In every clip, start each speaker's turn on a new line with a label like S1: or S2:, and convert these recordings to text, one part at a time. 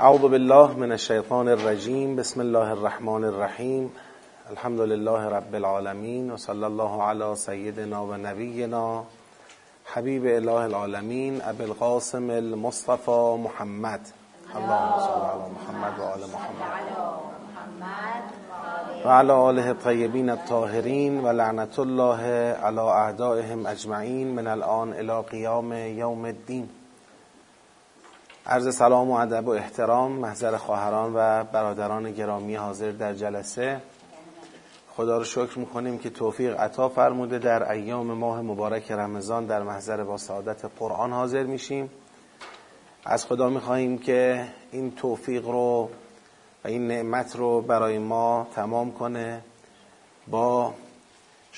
S1: اعوذ بالله من الشیطان الرجیم بسم الله الرحمن الرحیم. الحمد لله رب العالمین و صلی الله علی سیدنا و نبینا حبیب اله العالمین ابو القاسم المصطفى محمد. اللهم صل علی محمد و آل محمد. و علی آله الطیبین الطاهرین و لعنت الله علی اعدائهم اجمعین من الان الى قیام یوم الدین. عرض سلام و ادب و احترام محضر خواهران و برادران گرامی حاضر در جلسه. خدا رو شکر می‌کنیم که توفیق عطا فرموده در ایام ماه مبارک رمضان در محضر با سعادت قرآن حاضر میشیم. از خدا می‌خواهیم که این توفیق رو و این نعمت رو برای ما تمام کنه با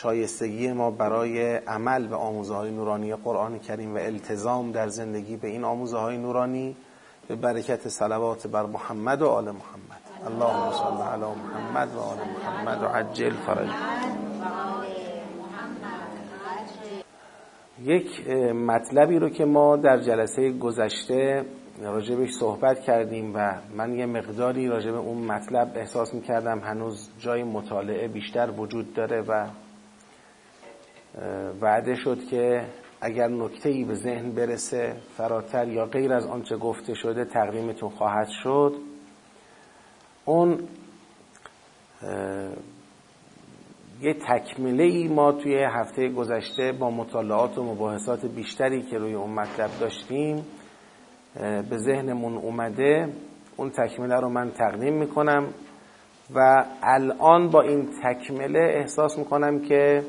S1: شایستگی ما برای عمل به آموزه های نورانی قرآن کریم و التزام در زندگی به این آموزه های نورانی به برکت صلوات بر محمد و آل محمد. اللهم صل علی محمد و آل محمد و عجل فرج. یک مطلبی رو که ما در جلسه گذشته راجبش صحبت کردیم و من یه مقداری راجب اون مطلب احساس می‌کردم هنوز جای مطالعه بیشتر وجود داره و وعده شد که اگر نکته ای به ذهن برسه فراتر یا غیر از آنچه گفته شده تقدیمتون خواهد شد اون یه تکمله ای ما توی هفته گذشته با مطالعات و مباحثات بیشتری که روی اون مطلب داشتیم به ذهنمون اومده. اون تکمله رو من تقدیم می‌کنم و الان با این تکمله احساس می‌کنم که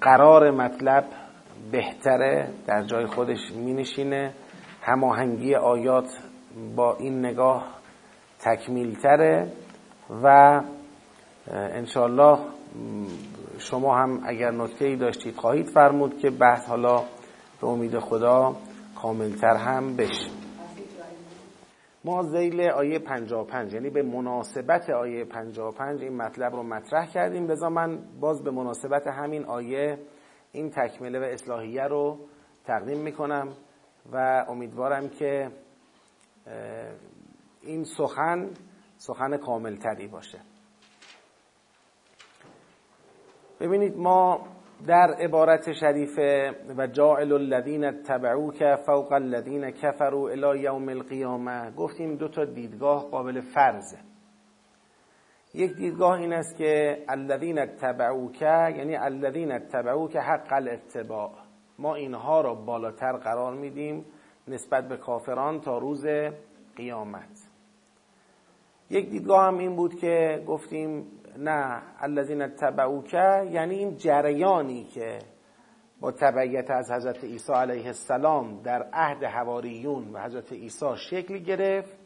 S1: قرار مطلب بهتره در جای خودش مینشینه. هماهنگی آیات با این نگاه تکمیلتره و انشالله شما هم اگر نکته ای داشتید خواهید فرمود که بحث حالا به امید خدا کاملتر هم بشه. ما زیل آیه 55 یعنی به مناسبت آیه 55 این مطلب رو مطرح کردیم. لذا من باز به مناسبت همین آیه این تکمله و اصلاحیه رو تقدیم می‌کنم و امیدوارم که این سخن سخن کاملتری باشه. ببینید ما در عبارت شریفه و جاعل الذین اتبعوک فوق الذین کفروا الی یوم القیامه. گفتیم دو تا دیدگاه قابل فرضه یک دیدگاه این است که الذین اتبعوک یعنی الذین اتبعوک حق الاتباع. ما اینها را بالاتر قرار میدیم نسبت به کافران تا روز قیامت. یک دیدگاه هم این بود که گفتیم نه الذین اتبعوک یعنی این جریانی که با تبعیت از حضرت عیسی علیه السلام در عهد حواریون و حضرت عیسی شکل گرفت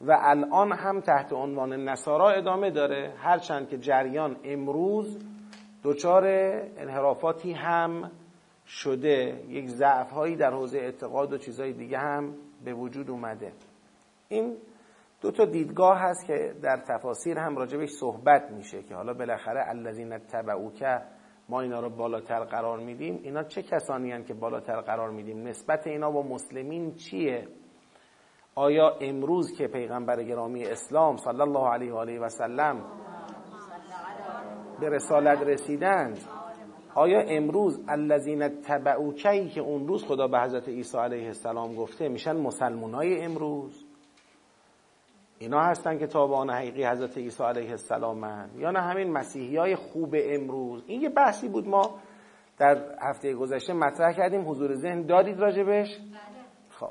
S1: و الان هم تحت عنوان نصارا ادامه داره هرچند که جریان امروز دچار انحرافاتی هم شده. یک ضعف هایی در حوزه اعتقاد و چیزهای دیگه هم به وجود اومده. این دو تا دیدگاه هست که در تفاسیر هم راجبش صحبت میشه که حالا بالاخره الذین تبعوک ما اینا رو بالاتر قرار میدیم اینا چه کسانی هن که بالاتر قرار میدیم؟ نسبت اینا با مسلمین چیه؟ آیا امروز که پیغمبر گرامی اسلام صلی الله علیه و آله و سلم به رسالت رسیدند آیا امروز الذین تبعوکی که اون روز خدا به حضرت عیسی علیه السلام گفته میشن مسلمانای امروز؟ اینا هستن که تابعان حقیقی حضرت عیسی علیه السلام هن. یا نه همین مسیحی های خوب امروز. این یه بحثی بود ما در هفته گذشته مطرح کردیم. حضور ذهن دارید راجبش خب.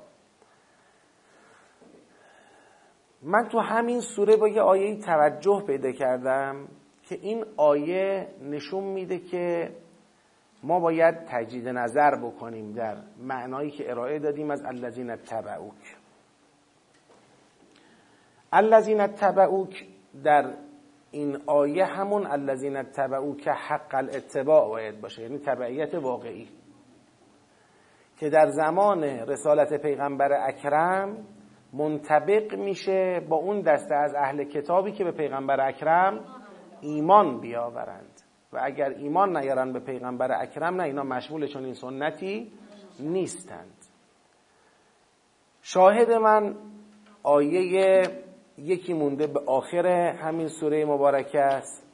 S1: من تو همین سوره با یه آیه توجه پیدا کردم که این آیه نشون میده که ما باید تجدید نظر بکنیم در معنایی که ارائه دادیم از الذین تبعوک. الذین تبعوک در این آیه همون الذین تبعوک حق الاتباع باید باشه یعنی تبعیت واقعی. که در زمان رسالت پیغمبر اکرم منطبق میشه با اون دسته از اهل کتابی که به پیغمبر اکرم ایمان بیاورند. و اگر ایمان نیارن به پیغمبر اکرم نه اینا مشمول چون این سنتی نیستند. شاهد من آیه یکی مونده به آخر همین سوره مبارکه است.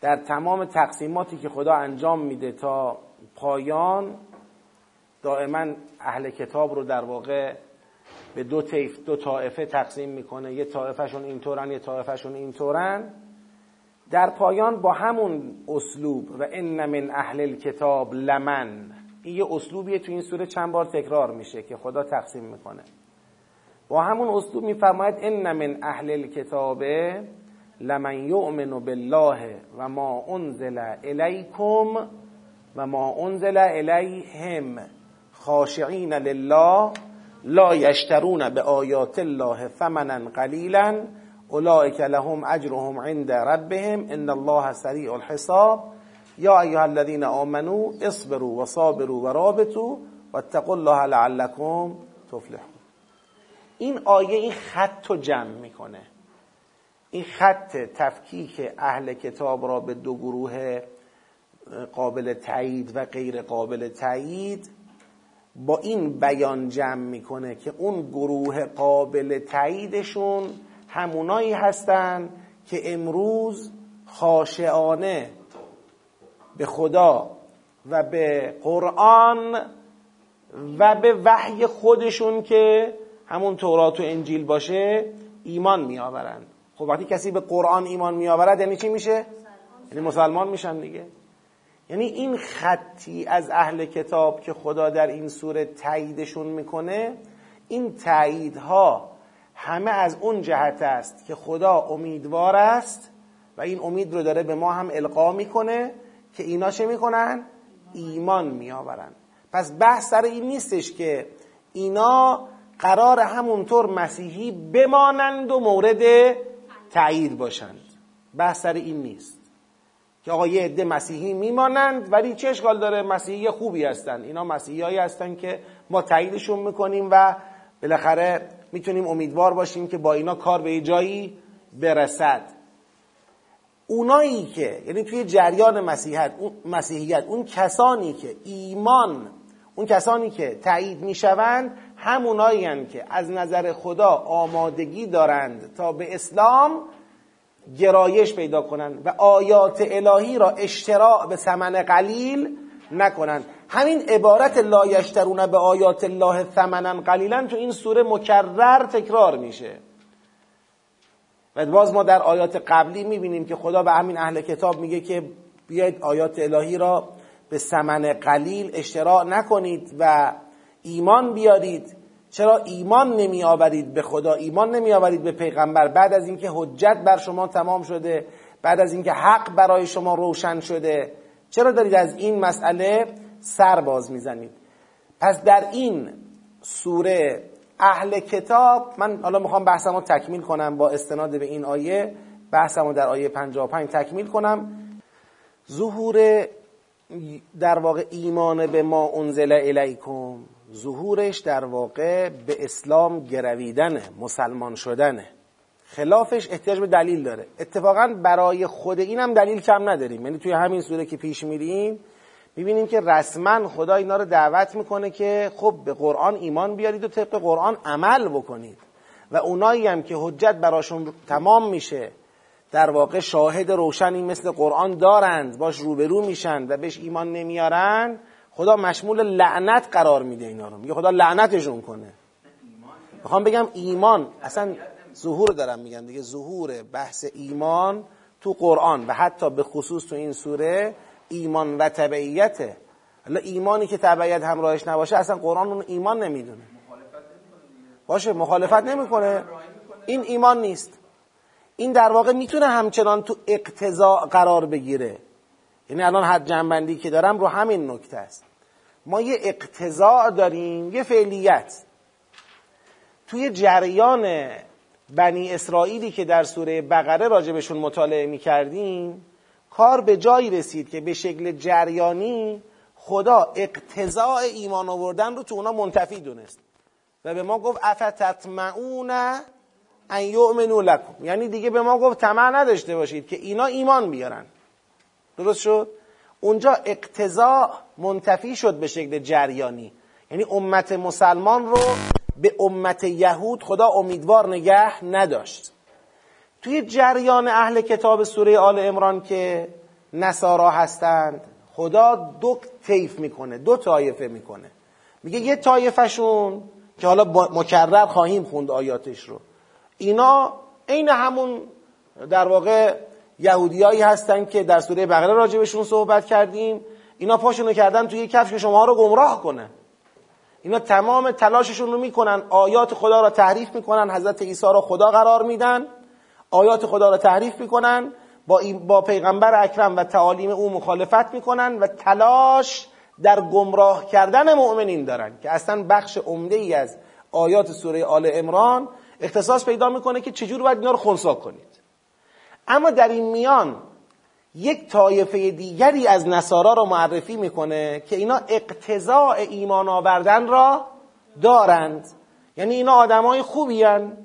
S1: در تمام تقسیماتی که خدا انجام میده تا پایان دائما اهل کتاب رو در واقع به دو تیف دو طائفه تقسیم می‌کنه. یه طائفهشون اینطورن یه طائفهشون اینطورن. در پایان با همون اسلوب و ان من اهل الکتاب لمن. این یه اسلوبیه تو این سوره چند بار تکرار میشه که خدا تقسیم می‌کنه. با همون اسلوب میفرماید ان من اهل الکتاب لمن یؤمن بالله و ما انزل الیکم و ما انزل الیهم خاشعین لله لا یشترون به آیات الله ثمنا قلیلا اولئک لهم اجرهم عند ربهم ان الله سریع الحساب یا ایها الذین آمنوا اصبروا و صابروا و رابطوا واتقوا الله لعلكم تفلحون. این آیه این خط رو جمع می‌کنه. این خط تفکیک اهل کتاب را به دو گروه قابل تایید و غیر قابل تایید با این بیان جمع می‌کنه که اون گروه قابل تاییدشون همونایی هستن که امروز خاشعانه به خدا و به قرآن و به وحی خودشون که همون تورات و انجیل باشه ایمان میآورند. خب وقتی کسی به قرآن ایمان میآورد یعنی چی میشه؟ یعنی مسلمان میشن دیگه. یعنی این خطی از اهل کتاب که خدا در این سوره تاییدشون می‌کنه این تاییدها همه از اون جهت است که خدا امیدوار است و این امید رو داره به ما هم القا می‌کنه که اینا چه می‌کنن؟ ایمان میآورن پس بحث سر این نیستش که اینا قرار همونطور مسیحی بمانند و مورد تایید باشند. بحث سر این نیست که آقا یه عده مسیحی میمانند ولی چه اشکال داره؟ مسیحی خوبی هستن. اینا مسیحی هایی هستن که ما تاییدشون می‌کنیم و بالاخره می‌تونیم امیدوار باشیم که با اینا کار به جایی برسد. اونایی که یعنی توی جریان مسیحیت اون, مسیحیت اون کسانی که ایمان اون کسانی که تایید می‌شوند همونایی که از نظر خدا آمادگی دارند تا به اسلام گرایش پیدا کنند و آیات الهی را اشتراع به ثمن قلیل نکنند. همین عبارت لا یشترون به آیات الله ثمنا قلیلا تو این سوره مکرر تکرار میشه. و باز ما در آیات قبلی می‌بینیم که خدا به همین اهل کتاب میگه که بیاید آیات الهی را به ثمن قلیل اشتراع نکنید و ایمان بیارید. چرا ایمان نمی آورید به خدا؟ ایمان نمی آورید به پیغمبر. بعد از اینکه حجت بر شما تمام شده بعد از اینکه حق برای شما روشن شده. چرا دارید از این مسئله سر باز می‌زنید؟ پس در این سوره اهل کتاب من حالا می‌خوام بحثمو تکمیل کنم با استناد به این آیه. بحثمو در آیه 55 تکمیل کنم. ظهور در واقع ایمان به ما انزل الیکم. ظهورش در واقع به اسلام گرویدنه مسلمان شدنه. خلافش احتیاج به دلیل داره. اتفاقا برای خود اینم دلیل کم نداریم. یعنی توی همین سوره که پیش میریم می‌بینیم که رسما خدا اینا رو دعوت می‌کنه که خب به قرآن ایمان بیارید و طبق قرآن عمل بکنید. و اونایی هم که حجت براشون تمام میشه در واقع شاهد روشنی مثل قرآن دارند باش روبرو میشن و بهش ایمان نمیارن. خدا مشمول لعنت قرار میده اینا رو. میگه خدا لعنتشون کنه. می‌خوام بگم ایمان اصلا ظهور دارم میگم دیگه. ظهور بحث ایمان تو قرآن و حتی به خصوص تو این سوره ایمان و تبعیته حالا ایمانی که تبعیت همراهش نباشه اصلا قرآن اون ایمان نمی‌دونه. باشه مخالفت نمی‌کنه. این ایمان نیست. این در واقع می‌تونه همچنان تو اقتضاع قرار بگیره. یعنی الان حد جنبندی که دارم رو همین نکته است. ما یه اقتضاع داریم یه فعلیت. توی جریان بنی اسرائیلی که در سوره بقره راجبشون مطالعه می کردیم کار به جایی رسید که به شکل جریانی خدا اقتضاع ایمان آوردن رو تو اونا منتفی دونست. و به ما گفت افتتمعون ان یؤمنوا لکم. یعنی دیگه به ما گفت طمع نداشته باشید که اینا ایمان بیارن. درست شد؟ اونجا اقتضاع منتفی شد به شکل جریانی. یعنی امت مسلمان رو به امت یهود خدا امیدوار نگه نداشت. توی جریان اهل کتاب سوره آل امران که نصارا هستند خدا دو طیف می‌کنه دو طایفه می‌کنه. میگه یه طایفهشون که حالا مکرر خواهیم خوند آیاتش رو. اینا عین همون در واقع یهودیایی هستن که در سوره بقره راجبشون صحبت کردیم. اینا پاشونو کردن توی کفش که شما رو گمراه کنه. اینا تمام تلاششون رو می‌کنن. آیات خدا را تحریف می‌کنن. حضرت عیسی را خدا قرار میدن. آیات خدا را تحریف می‌کنن. با, با پیغمبر اکرم و تعالیم او مخالفت می‌کنن و تلاش در گمراه کردن مؤمنین دارن که اصلا بخش عمده ای از آیات سوره آل امران اختصاص پیدا می‌کنه که چجور باید اینا رو خونسا کنید. اما در این میان یک طایفه دیگری از نصارا رو معرفی می‌کنه که اینا اقتضاع ایمان آوردن را دارند. یعنی اینا آدمای خوبی هن.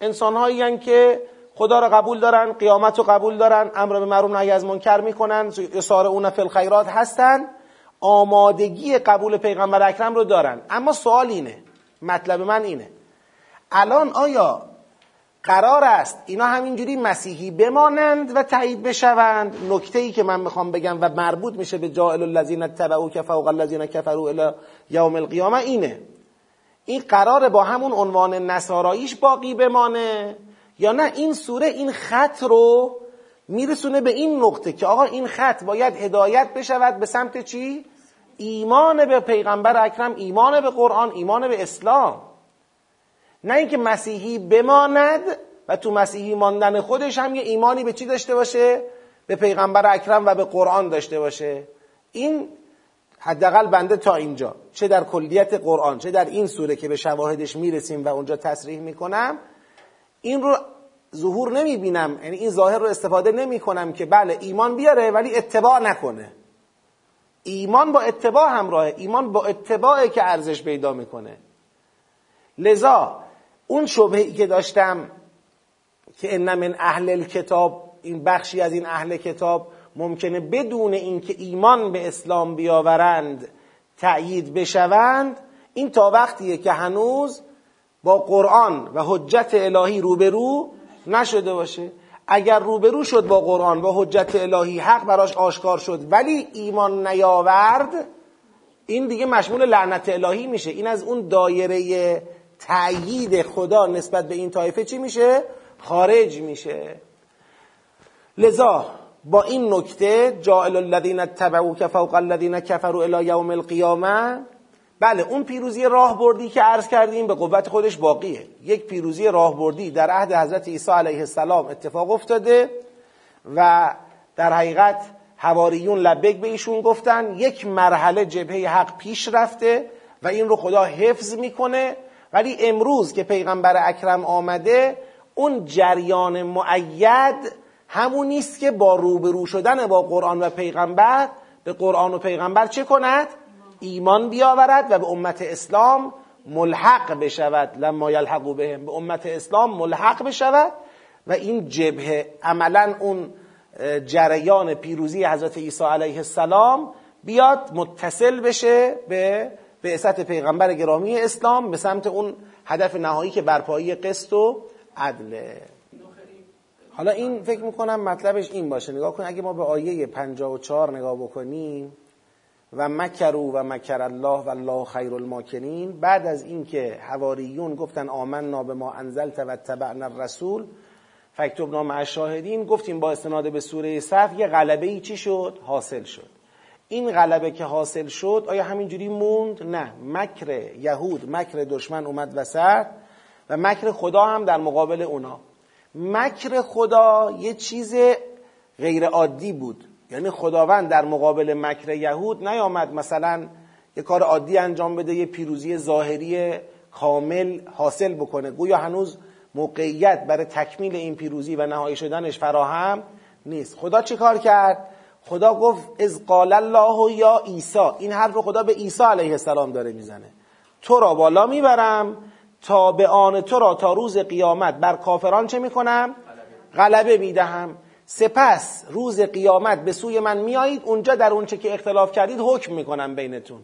S1: انسان که خدا را قبول دارن قیامت رو قبول دارن امر به معروف نهی از منکر می‌کنن یسار اون فی الخیرات هستن آمادگی قبول پیغمبر اکرم رو دارن. اما سوال اینه مطلب من اینه. الان آیا قرار است. اینا همینجوری مسیحی بمانند و تایید بشوند. نکته ای که من می‌خوام بگم و مربوط میشه به جائل الذین تبعوا که فوق الذین کفروا الی یوم القیامه اینه. این قرار با همون عنوان نصاراییش باقی بمانه یا نه؟ این سوره این خط رو میرسونه به این نقطه که آقا این خط باید هدایت بشود به سمت چی؟ ایمان به پیغمبر اکرم ایمان به قرآن ایمان به اسلام. نه اینکه مسیحی بماند و تو مسیحی ماندن خودش هم یه ایمانی به چی داشته باشه؟ به پیغمبر اکرم و به قرآن داشته باشه. این حداقل بنده تا اینجا. چه در کلیت قرآن چه در این سوره که به شواهدش می‌رسیم و اونجا تصریح می‌کنم این رو ظهور نمی‌بینم. یعنی این ظاهر رو استفاده نمی کنم که بله ایمان بیاره ولی اتباع نکنه. ایمان با اتباع همراهه. ایمان با اتباعه که ارزش پیدا می‌کنه. لذا اون شبهی که داشتم که ان من اهل کتاب این بخشی از این اهل کتاب ممکنه بدون اینکه ایمان به اسلام بیاورند تأیید بشوند این تا وقتیه که هنوز با قرآن و حجت الهی روبرو نشده باشه. اگر روبرو شد با قرآن و حجت الهی حق براش آشکار شد ولی ایمان نیاورد این دیگه مشمول لعنت الهی میشه. این از اون دایره تأیید خدا نسبت به این طایفه چی میشه؟ خارج میشه لذا با این نکته جائل الذین که فوق الذین کفروا الی یوم القیامه بله اون پیروزی راهبردی که عرض کردیم به قوت خودش باقیه یک پیروزی راهبردی در عهد حضرت عیسی علیه السلام اتفاق افتاده و در حقیقت حواریون لبک به ایشون گفتن یک مرحله جبهه حق پیش رفته و این رو خدا حفظ می‌کنه ولی امروز که پیغمبر اکرم آمده اون جریان معید همون نیست که با روبرو شدن با قرآن و پیغمبر به قرآن و پیغمبر چه کند؟ ایمان بیاورد و به امت اسلام ملحق بشود لما یلحقو بهم به امت اسلام ملحق بشود و این جبهه عملا اون جریان پیروزی حضرت عیسی علیه السلام بیاد متصل بشه به بعثت پیغمبر گرامی اسلام به سمت اون هدف نهایی که برپایی قسط و عدله حالا این فکر می‌کنم مطلبش این باشه. نگاه کن اگه ما به آیه 54 نگاه بکنیم و مکرو و مکر الله و الله خیر الماکرین بعد از اینکه حواریون گفتن آمنا به ما انزلت و تبعنا الرسول فکتبنا مع شاهدین گفتیم با استناد به سوره صف یه غلبه ای چی شد؟ حاصل شد. این غلبه که حاصل شد آیا همینجوری موند؟ نه. مکر یهود مکر دشمن اومد وسط و مکر خدا هم در مقابل اونا. مکر خدا یه چیز غیر عادی بود. یعنی خداوند در مقابل مکر یهود نیامد مثلا یه کار عادی انجام بده یه پیروزی ظاهری کامل حاصل بکنه. گویا هنوز موقعیت برای تکمیل این پیروزی و نهایی شدنش فراهم نیست. خدا چی کار کرد؟ خدا گفت از قال الله یا عیسی. این حرف خدا به عیسی علیه السلام داره می‌زنه. تو را بالا می‌برم تا به آن تو را تا روز قیامت. بر کافران چه می‌کنم؟ غلبه می‌دهم. سپس روز قیامت به سوی من میایید اونجا در اونچه که اختلاف کردید حکم می‌کنم بینتون.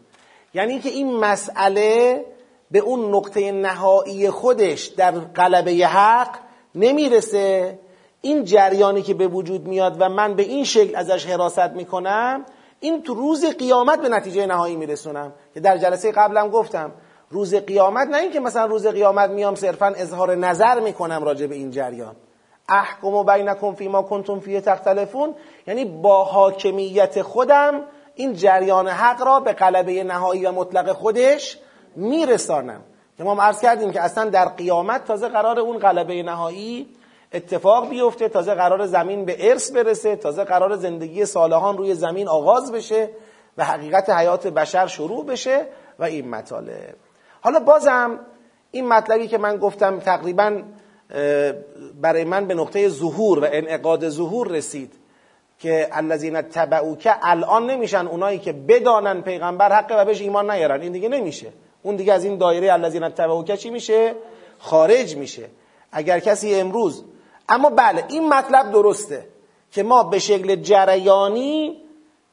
S1: یعنی که این مسئله به اون نقطه نهایی خودش در قلبه حق نمی‌رسه. این جریانی که به وجود میاد و من به این شکل ازش حراست می‌کنم این تو روز قیامت به نتیجه نهایی میرسونم. که در جلسه قبلم گفتم روز قیامت نه اینکه مثلا روز قیامت میام صرفا اظهار نظر می‌کنم راجع به این جریان. احکم و بینکم فی ما کنتم فیه تختلفون. یعنی با حاکمیت خودم این جریان حق را به قلبه نهایی و مطلق خودش میرسانم. که ما عرض کردیم که اصلا در قیامت تازه قرار اون قلبه نهایی اتفاق بیفته تازه قرار زمین به ارث برسه تازه قرار زندگی صالحان روی زمین آغاز بشه و حقیقت حیات بشر شروع بشه و این مطالب. حالا بازم این مطلبی که من گفتم تقریبا برای من به نقطه ظهور و انعقاد ظهور رسید که الذین که الان نمیشن اونایی که بدانن پیغمبر حقه و بهش ایمان نیارن. این دیگه نمیشه. اون دیگه از این دایره الذین که چی میشه؟ خارج میشه. اگر کسی امروز اما بله این مطلب درسته که ما به شکل جریانی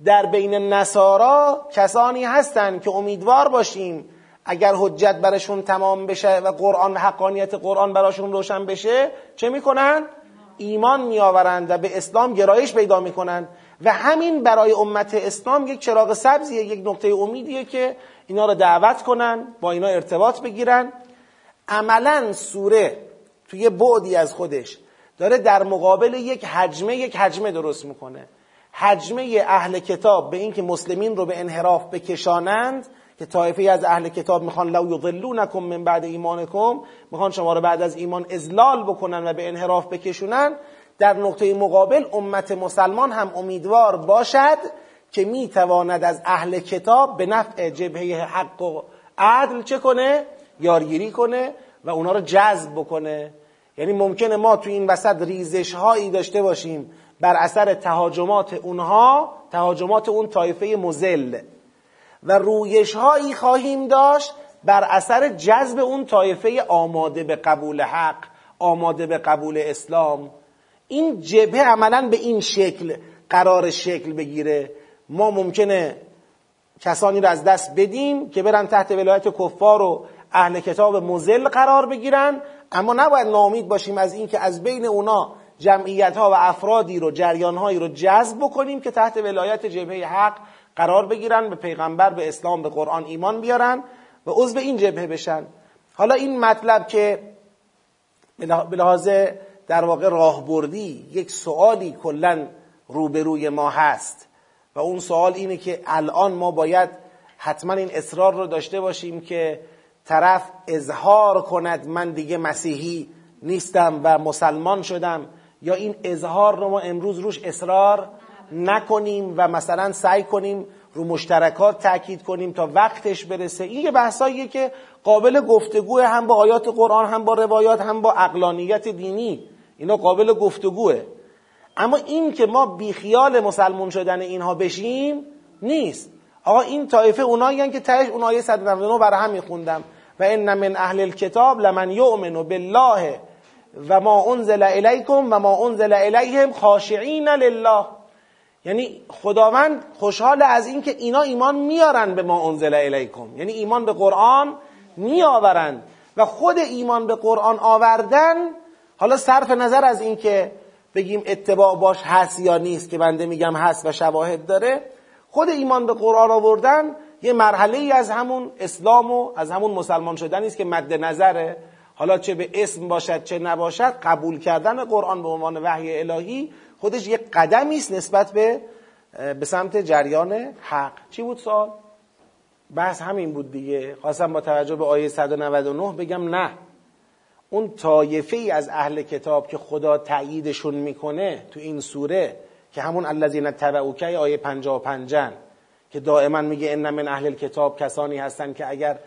S1: در بین نصارا کسانی هستند که امیدوار باشیم اگر حجت برشون تمام بشه و قرآن حقانیت قرآن براشون روشن بشه چه می‌کنن؟ ایمان میآورند و به اسلام گرایش پیدا می‌کنند و همین برای امت اسلام یک چراغ سبزیه یک نقطه امیدیه که اینا رو دعوت کنن با اینا ارتباط بگیرن عملا سوره توی بعدی از خودش داره در مقابل یک حجمه یک حجمه درست می‌کنه. حجمه اهل کتاب به اینکه مسلمین رو به انحراف بکشانند که طایفه از اهل کتاب می‌خوان لو یضلونکم من بعد ایمانکم می‌خوان شما رو بعد از ایمان ازلال بکنن و به انحراف بکشونن. در نقطه مقابل امت مسلمان هم امیدوار باشد که می‌تواند از اهل کتاب به نفع جبهه حق و عدل چه کنه؟ یارگیری کنه و اونا رو جذب بکنه. یعنی ممکنه ما تو این وسط ریزش هایی داشته باشیم بر اثر تهاجمات اونها تهاجمات اون طایفه مزل. و رویش هایی خواهیم داشت بر اثر جذب اون طایفه آماده به قبول حق آماده به قبول اسلام. این جبهه عملا به این شکل قرار شکل بگیره. ما ممکنه کسانی رو از دست بدیم که برن تحت ولایت کفار و اهل کتاب مزل قرار بگیرن. اما نباید ناامید باشیم از اینکه از بین اونا جمعیت ها و افرادی رو جریان هایی رو جذب بکنیم که تحت ولایت جبهه حق قرار بگیرن به پیغمبر به اسلام به قرآن ایمان بیارن و عضو این جبهه بشن. حالا این مطلب که به لحاظ در واقع راهبردی یک سوالی کلا روبروی ما هست. و اون سوال اینه که الان ما باید حتما این اصرار رو داشته باشیم که طرف اظهار کند من دیگه مسیحی نیستم و مسلمان شدم یا این اظهار رو ما امروز روش اصرار نکنیم و مثلا سعی کنیم رو مشترکات تاکید کنیم تا وقتش برسه. این یه بحثاییه که قابل گفتگوه هم با آیات قرآن هم با روایات هم با اقلانیت دینی. اینا قابل گفتگوه. اما این که ما بیخیال مسلمون شدن اینها بشیم نیست. آقا این طایفه اونایی که تهش اون آیه 199 برای هم میخوندم و ان من اهل الكتاب لمن یؤمن بالله و ما انزل الیکم و ما انزل الیهم خاشعین لله. یعنی خداوند خوشحال از اینکه اینا ایمان میارن به ما انزل الیکم. یعنی ایمان به قرآن میآورند و خود ایمان به قرآن آوردن حالا صرف نظر از اینکه بگیم اتباع باش هست یا نیست که بنده میگم هست و شواهد داره. خود ایمان به قرآن آوردن یه مرحله ای از همون اسلام و از همون مسلمان شدن است که مد نظره. حالا چه به اسم باشد چه نباشد قبول کردن قرآن به عنوان وحی الهی خودش یک قدمی است نسبت به به سمت جریان حق. چی بود سوال؟ بحث همین بود دیگه. خواستم با توجه به آیه 199 بگم نه. اون طایفه ای از اهل کتاب که خدا تاییدشون می‌کنه تو این سوره که همون الذین تبعوکه آیه 55 که دائما میگه ان من اهل کتاب کسانی هستن که اگر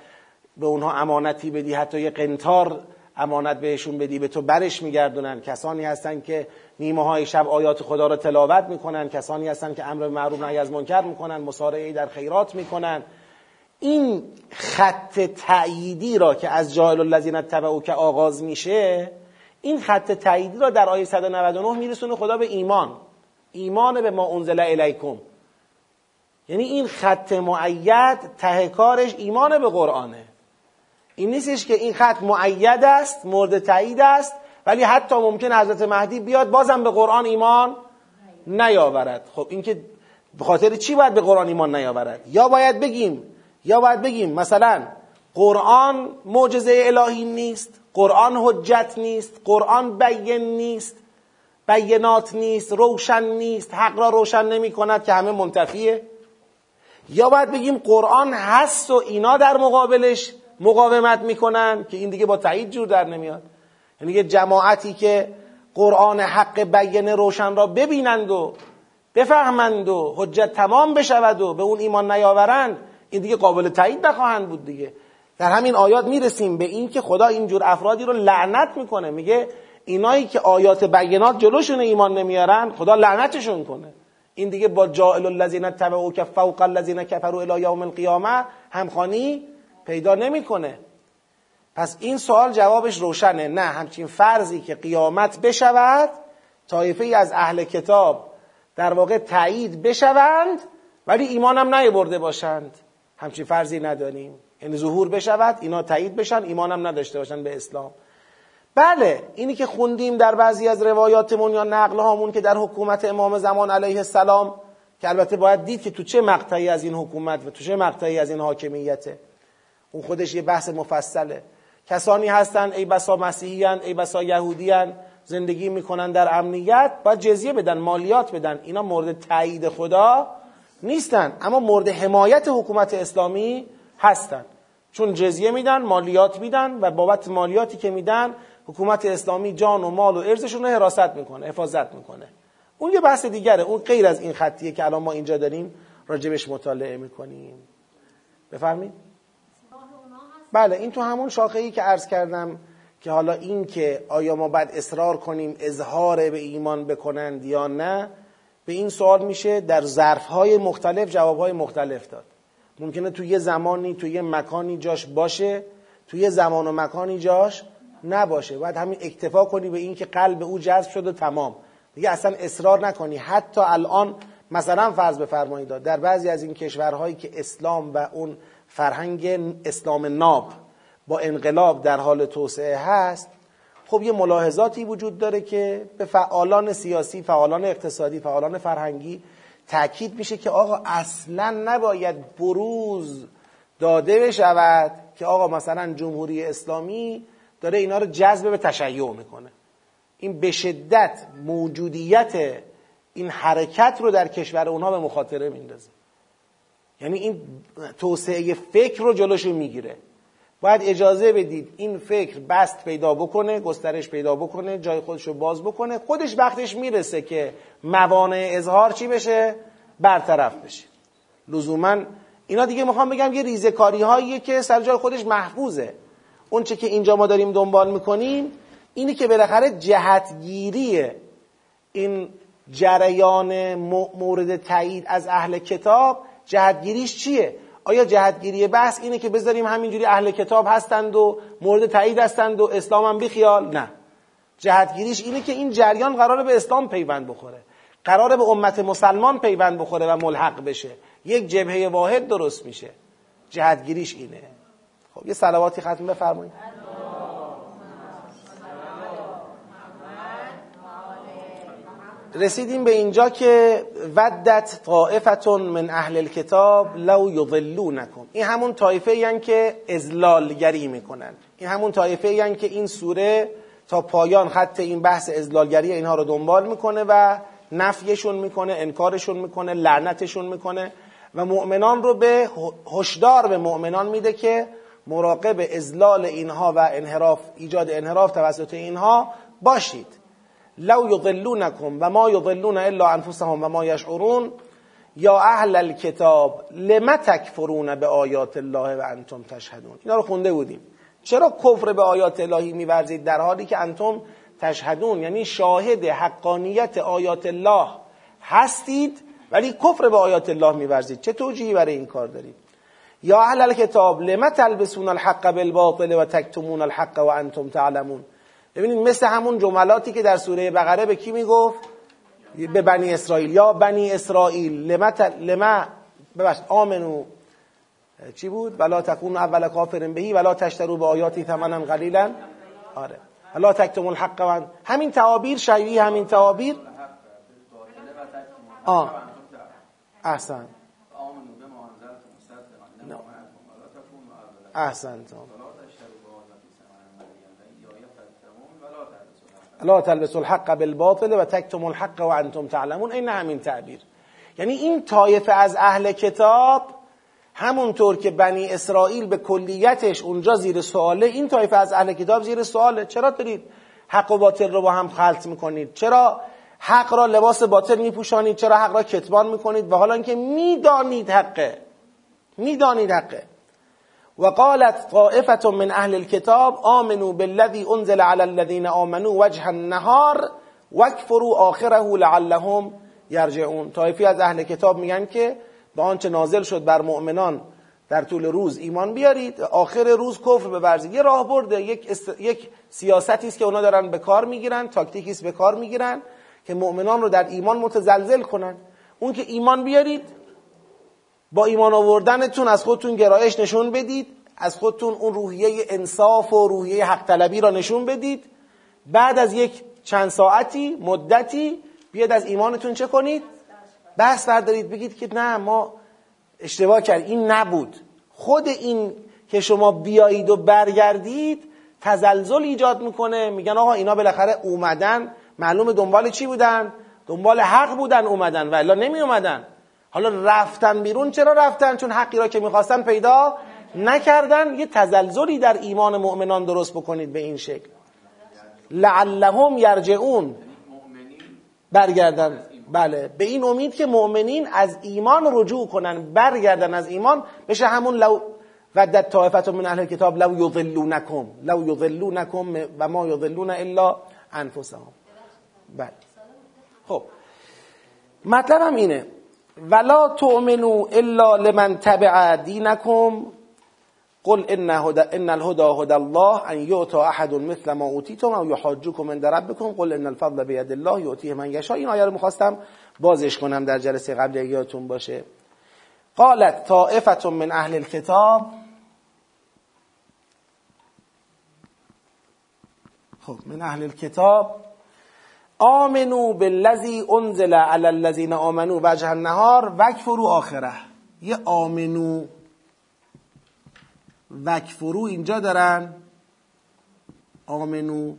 S1: به اونها امانتی بدی حتی یه قنتار امانت بهشون بدی به تو برش میگردونن. کسانی هستن که نیمه های شب آیات خدا رو تلاوت می‌کنن. کسانی هستن که امر معروف نهی از منکر می‌کنن. مسارعه در خیرات می‌کنن. این خط تأییدی را که از جاهل الذین تبعو که آغاز میشه این خط تأییدی را در آیه 199 میرسونه خدا به ایمان. ایمان به ما انزل الیکم. یعنی این خط معید ته کارش ایمان به قرآنه. این نیستش که این خط معید است مورد تایید است ولی حتی ممکن حضرت مهدی بیاد بازم به قرآن ایمان نیاورد. خب این که به خاطر چی باید به قرآن ایمان نیاورد؟ یا باید بگیم یا باید بگیم مثلا قرآن معجزه الهی نیست قرآن حجت نیست قرآن بین نیست بینات نیست روشن نیست حق را روشن نمی کند که همه منتفیه. یا باید بگیم قرآن هست و اینا در مقابلش مقاومت می‌کنن که این دیگه با تایید جور در نمیاد. یعنی یه جماعتی که قرآن حق بیان روشن را ببینند و بفهمند و حجت تمام بشود و به اون ایمان نیاورند این دیگه قابل تایید نخواهند بود دیگه. در همین آیات می‌رسیم به این که خدا اینجور افرادی رو لعنت می‌کنه. میگه اینایی که آیات بینات جلوشون ایمان نمیارن خدا لعنتشون کنه. این دیگه با جائل الذین تبعوا که فوق الذین کفروا الی یوم القیامه همخانی پیدا نمی‌کنه. پس این سوال جوابش روشنه. نه همچین فرضی که قیامت بشود طایفه ای از اهل کتاب در واقع تایید بشوند ولی ایمان هم نیبرده باشند. همچین فرضی نداریم. یعنی ظهور بشود اینا تایید بشن ایمان هم نداشته باشن به اسلام. بله اینی که خوندیم در بعضی از روایاتمون یا نقل هامون که در حکومت امام زمان علیه السلام که البته باید دید که تو چه مقطعی از این حکومت و تو چه مقطعی از این حاکمیته. اون خودش یه بحث مفصله. کسانی هستن ای بسا مسیحیان ای بسا یهودیان زندگی می‌کنن در امنیت باید جزیه بدن مالیات بدن. اینا مورد تایید خدا نیستن. اما مورد حمایت حکومت اسلامی هستن. چون جزیه میدن مالیات میدن و بابت مالیاتی که میدن حکومت اسلامی جان و مال و ارزشون رو حراست می‌کنه حفاظت می‌کنه. اون یه بحث دیگره. اون غیر از این خطیه که الان ما اینجا داریم راجبش مطالعه می‌کنیم. بفرمید بله این تو همون شاخه ای که عرض کردم که حالا این که آیا ما باید اصرار کنیم اظهار به ایمان بکنند یا نه به این سوال میشه در ظرفهای مختلف جوابهای مختلف داد. ممکنه توی یه زمانی توی یه مکانی جاش باشه توی یه زمان و مکانی جاش نباشه. باید همین اکتفا کنی به این که قلب او جذب شد و تمام. دیگه اصلا اصرار نکنی. حتی الان مثلا فرض بفرمایید در بعضی از این کشورهایی که اسلام و اون فرهنگ اسلام ناب با انقلاب در حال توسعه هست خب یه ملاحظاتی وجود داره که به فعالان سیاسی، فعالان اقتصادی، فعالان فرهنگی تاکید میشه که آقا اصلا نباید بروز داده بشود که آقا مثلا جمهوری اسلامی داره اینا رو جذب به تشیع می‌کنه. این به شدت موجودیت این حرکت رو در کشور اونها به مخاطره میندازه. یعنی این توسعه فکر رو جلوشو می‌گیره. باید اجازه بدید این فکر بست پیدا بکنه گسترش پیدا بکنه جای خودش رو باز بکنه. خودش وقتش می‌رسه که موانع اظهار چی بشه؟ برطرف بشه. لزوما اینا دیگه می‌خوام بگم یه ریزکاری هاییه که سر جای خودش محفوظه. اون چه که اینجا ما داریم دنبال می‌کنیم اینی که بالاخره جهتگیری این جریان مورد تایید از اهل کتاب جهتگیریش چیه؟ آیا جهتگیری بحث اینه که بذاریم همینجوری اهل کتاب هستند و مورد تایید هستند و اسلام هم بیخیال؟ نه. جهتگیریش اینه که این جریان قراره به اسلام پیوند بخوره. قراره به امت مسلمان پیوند بخوره و ملحق بشه. یک جبهه واحد درست میشه. جهتگیریش اینه. خب یه صلواتی ختم بفرمایید. رسیدیم به اینجا که ودت طائفتون من اهل الكتاب لو یضلونکم. این همون طایفه این که ازلالگری می‌کنن. این همون طایفه این که این سوره تا پایان خط این بحث ازلالگری اینها رو دنبال می‌کنه و نفیشون می‌کنه انکارشون می‌کنه لعنتشون می‌کنه و مؤمنان رو به هشدار به مؤمنان میده که مراقب ازلال اینها و انحراف ایجاد انحراف توسط اینها باشید. لو یضلونکم و ما یضلون الا انفسهم و ما یشعرون یا اهل الكتاب لم تکفرون به آیات الله و انتم تشهدون؟ اینا رو خونده بودیم. چرا کفر به آیات الهی میورزید در حالی که انتم تشهدون؟ یعنی شاهد حقانیت آیات الله هستید ولی کفر به آیات الله میورزید. چه توجیهی برای این کار دارید؟ یا اهل الكتاب لم تلبسون الحق بالباطل و تکتمون الحق و انتم تعلمون؟ ببینید مثل همون جملاتی که در سوره بقره به کی می‌گفت؟ به بنی اسرائیل. یا بنی اسرائیل لما, لما ببخشید آمنو. چی بود؟ ولا تکون اول کافر بهی ولا تشترو به آیاتی ثمنا قلیلا. آره. ولا تکتم الحق من همین تعابیر شیعی همین تعابیر؟ آه. احسن. احسن لا تلبسوا الحق بالباطل و تکتم الحق و انتم تعلمون. این همین تعبیر. یعنی این طایفه از اهل کتاب همونطور که بنی اسرائیل به کلیتش اونجا زیر سواله این طایفه از اهل کتاب زیر سواله. چرا دارید حق و باطل رو با هم خلط می‌کنید؟ چرا حق را لباس باطل میپوشانید؟ چرا حق را کتمان می‌کنید؟ و حالا اینکه می‌دانید حقه. می‌دانید حقه. و قالت طائفه من اهل الكتاب آمنوا بالذي انزل على الذين آمنوا وجه النهار واكفروا آخره لعلهم یرجعون. طایفی از اهل کتاب میگن که به آنچه نازل شد بر مؤمنان در طول روز ایمان بیارید آخر روز کفر بورزید یه راه برده یک, است... یک سیاستی است که اونا دارن به کار می‌گیرن تاکتیکی است به کار می‌گیرن که مؤمنان رو در ایمان متزلزل کنن. اون که ایمان بیارید با ایمان آوردنتون از خودتون گرایش نشون بدید از خودتون اون روحیه انصاف و روحیه حق طلبی را نشون بدید. بعد از یک چند ساعتی مدتی بیاد از ایمانتون چه کنید؟ بحث بردارید بگید که نه ما اشتباه کرد. این نبود. خود این که شما بیایید و برگردید تزلزل ایجاد می‌کنه. میگن آقا اینا بالاخره اومدن. معلوم دنبال چی بودن؟ دنبال حق بودن اومدن و الا نمی اومدن حالا رفتن بیرون چرا رفتن؟ چون حقی را که می‌خواستن پیدا نکردن. یه تزلزلی در ایمان مؤمنان درست بکنید به این شکل. لعلهم یرجعون. برگردن. بله. به این امید که مؤمنین از ایمان رجوع کنن. برگردن از ایمان. بشه همون لو ودت طائفه من اهل کتاب لو یضلونکم. لو یضلونکم و ما یضلون الا انفسهم. بله. خب. مطلبم اینه. ولا تؤمنوا الا لمن تبع دینکم قل ان هدى ان الهدى هدى الله ان يؤتى احد مثل ما اوتیتم او يحاجوكم عند ربكم. قل ان الفضل بيد الله يؤتيه من يشاء. این آیه رو می‌خواستم بازش کنم در جلسه قبل یادتون باشه. قالت طائفه من اهل الكتاب خب من اهل الكتاب آمنو بالذی انزل على الذين آمنوا وجه النهار وکفروا آخره. یه آمنو وکفرو اینجا دارن. آمنو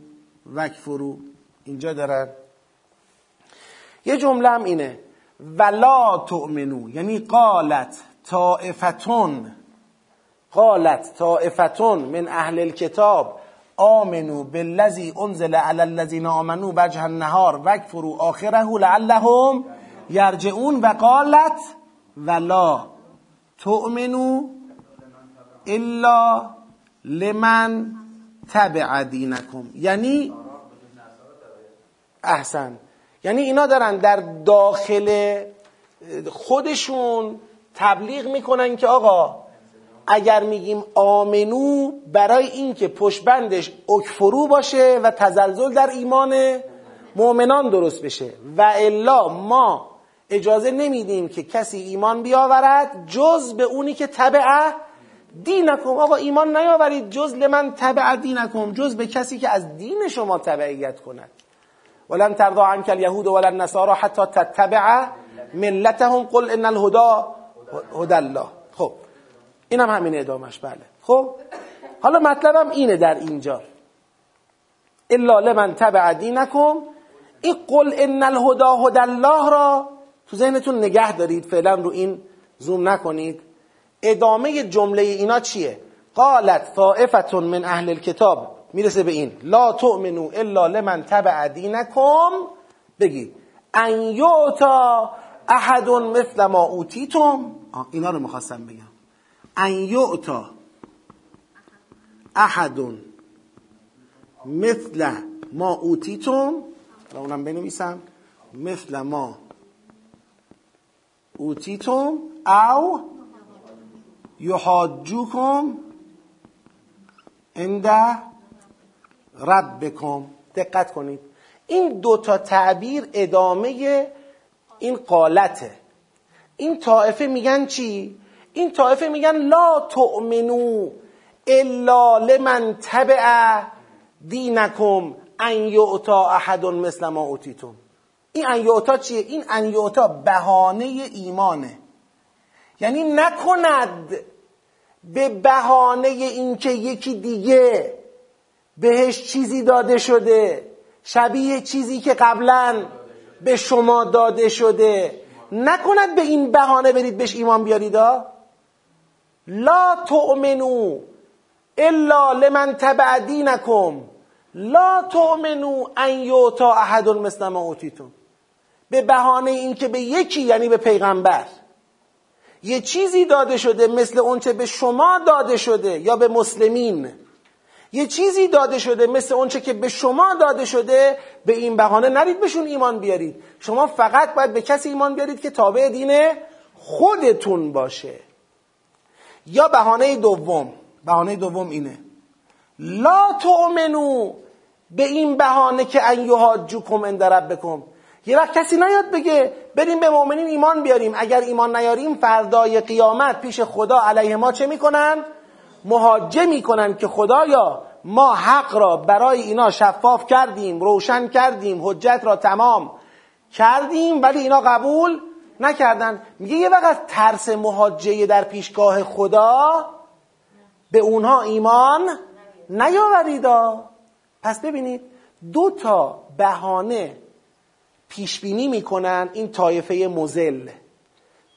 S1: وکفرو اینجا دارن. یه جمله هم اینه. ولا تؤمنو یعنی قالت طائفتون. قالت طائفتون من اهل الكتاب. آمنو بالذی انزل على الذين آمنوا وجه النهار وکفرو آخره لعلهم یرجعون و قالت ولا تؤمنو الا لمن تبع دینکم. یعنی احسن. یعنی اینا دارن در داخل خودشون تبلیغ می‌کنن که آقا اگر میگیم آمنو برای اینکه پشبندش اکفرو باشه و تزلزل در ایمان مؤمنان درست بشه. و الا ما اجازه نمیدیم که کسی ایمان بیاورد جز به اونی که تبعه دینکم. آقا ایمان نیاورید. جز لمن تبع دینکم. جز به کسی که از دین شما تبعیت کند. ولن ترضى عنك اليهود ولا النصارى حتى تتبع ملتهم. قل ان الهدى هدى الله. خب. اینم همین ادامش بله. خب؟ حالا مطلبم اینه در اینجا. الا لمن تبع دینکم. این قل ان الهدى هدى الله را تو ذهنتون نگه دارید فعلا رو این زوم نکنید. ادامه جمله اینا چیه؟ قالت طائفه من اهل الكتاب. می‌رسه به این. لا تؤمنو الا لمن تبع دینکم. بگید. ان یعطا احد مثل ما اوتیتم. اینا رو می‌خواستم بگم. ان یعطا احد مثل ما اوتیتم و اونم بنویسم مثل ما اوتیتم او یحاجوکم عند ربکم دقت کنید. این دو تا تعبیر ادامه این قالته. این طائفه میگن چی؟ این طایفه میگن لا تؤمنو الا لمن تبع دینکم ان یعطا احد مثل ما اوتیتم. این ان یعطا چیه؟ این ان یعطا بهانه ایمانه. یعنی نکند به بهانه اینکه یکی دیگه بهش چیزی داده شده شبیه چیزی که قبلا به شما داده شده. نکند به این بهانه برید بهش ایمان بیارید لا تؤمنو الا لمن تبع دینکم لا تؤمنو ان یوتا احد مثل ما اوتیتون به بهانه اینکه به یکی یعنی به پیغمبر. یه چیزی داده شده مثل اونچه به شما داده شده یا به مسلمین. یه چیزی داده شده مثل اونچه که به شما داده شده به این بهانه نرید بهشون ایمان بیارید. شما فقط باید به کسی ایمان بیارید که تابع دین خودتون باشه. یا بهانه دوم بهانه دوم اینه. لا تؤمنو به این بهانه که ان یحاجوکم عند ربکم. یه وقت کسی نیاد بگه بریم به مؤمنین ایمان بیاریم. اگر ایمان نیاریم فردای قیامت پیش خدا علیه ما چه می‌کنن؟ مهاجه می‌کنن که خدایا ما حق را برای اینا شفاف کردیم روشن کردیم حجت را تمام کردیم ولی اینا قبول نکردن. میگه یه وقت ترس مهاجه در پیشگاه خدا به اونها ایمان نیاوریدا پس ببینید دو تا بهانه پیش بینی می‌کنن این طایفه مزل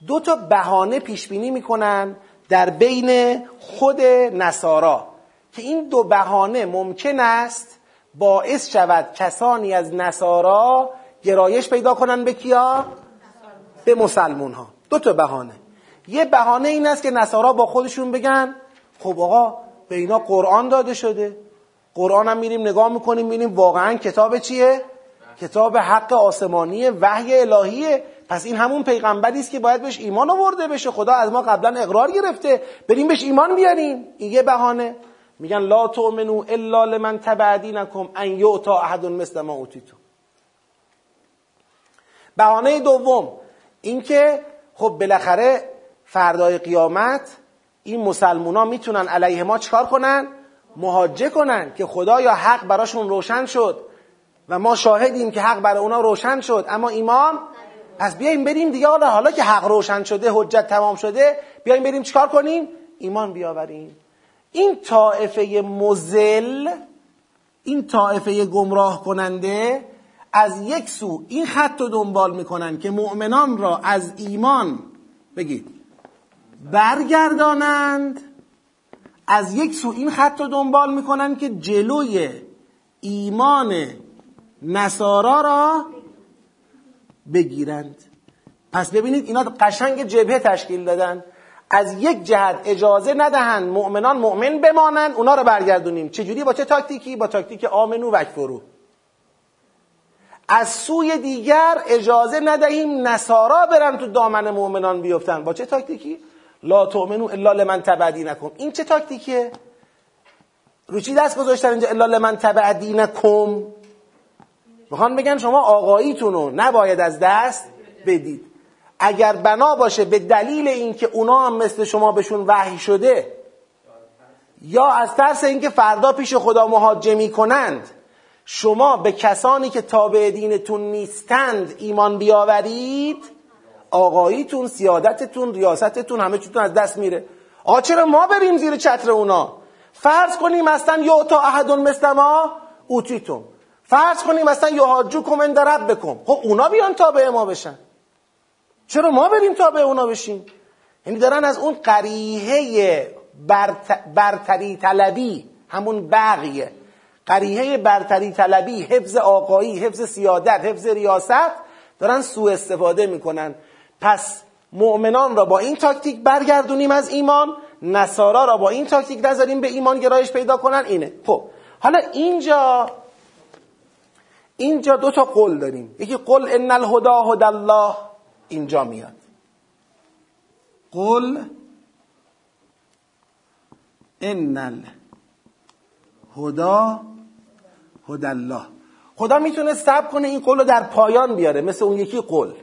S1: دو تا بهانه پیش بینی می‌کنن در بین خود نصارا که این دو بهانه ممکن است باعث شود کسانی از نصارا گرایش پیدا کنن به کیا؟ به مسلمون ها دو تا بهانه. یه بهانه این است که نصارا با خودشون بگن خب آقا به اینا قرآن داده شده. قرآن هم میریم نگاه می‌کنیم میریم واقعا کتاب چیه؟ کتاب حق آسمانی وحی الهیه. پس این همون پیغمبری است که باید بهش ایمان آورده بشه. خدا از ما قبلا اقرار گرفته. بریم بهش ایمان بیاریم. این یه بهانه. میگن لا تؤمنو الا لمن تبع دینکم ان یؤتا احد مثل ما اوتیتو. بهانه دوم. اینکه خب بالاخره فردای قیامت این مسلمونا می‌تونن علیه ما چکار کنن؟ مهاجه کنن که خدا یا حق براشون روشن شد و ما شاهدیم که حق برای اونا روشن شد. اما ایمان پس بیایم بریم دیگه حالا حالا که حق روشن شده حجت تمام شده بیایم بریم چیکار کنیم؟ ایمان بیاوریم. این طائفه مزل این طائفه گمراه کننده از یک سو این خط رو دنبال می‌کنن که مؤمنان را از ایمان بگید. برگردانند از یک سو این خط رو دنبال می‌کنن که جلوی ایمان نصارا را بگیرند. پس ببینید اینا قشنگ جبهه تشکیل دادن. از یک جهت اجازه ندهند مؤمنان مؤمن بمانند اونا رو برگردونیم. چجوری؟ با چه تاکتیکی؟ با تاکتیک آمنو و فرو از سوی دیگر اجازه ندهیم نصارا برن تو دامن مؤمنان بیفتن. با چه تاکتیکی؟ لا تؤمنو الا لمن تبع نکن این چه تاکتیکه رو چی دست گذاشتن اینجا الا لمن تبع دینکم؟ می‌خوان بگن شما آقاییتون رو نباید از دست بدید. اگر بنا باشه به دلیل اینکه اونا هم مثل شما بهشون وحی شده یا از ترس اینکه فردا پیش خدا مهاجمی کنند شما به کسانی که تابع دینتون نیستند ایمان بیاورید آقاییتون سیادتتون ریاستتون همه چیتون از دست میره. آقا چرا ما بریم زیر چتر اونا؟ فرض کنیم اصلا یا تا احدون مثل ما اوتیتون. فرض کنیم مثلا یهاجو کمن رب بکن خب اونا بیان تابع ما بشن. چرا ما بریم تابع اونا بشیم؟ یعنی دارن از اون قریحه برتری طلبی همون بقیه قریحه برتری طلبی حفظ آقایی حفظ سیادت حفظ ریاست دارن سوء استفاده می‌کنن. پس مؤمنان را با این تاکتیک برگردونیم از ایمان نصارا را با این تاکتیک نذاریم به ایمان گرایش پیدا کنن اینه. خب حالا اینجا اینجا دو تا قول داریم. یکی قول ان الهدا هدى الله اینجا میاد. قل ان الهدا هدى الله. خدا می‌تونه سب کنه این قول رو در پایان بیاره مثل اون یکی قول.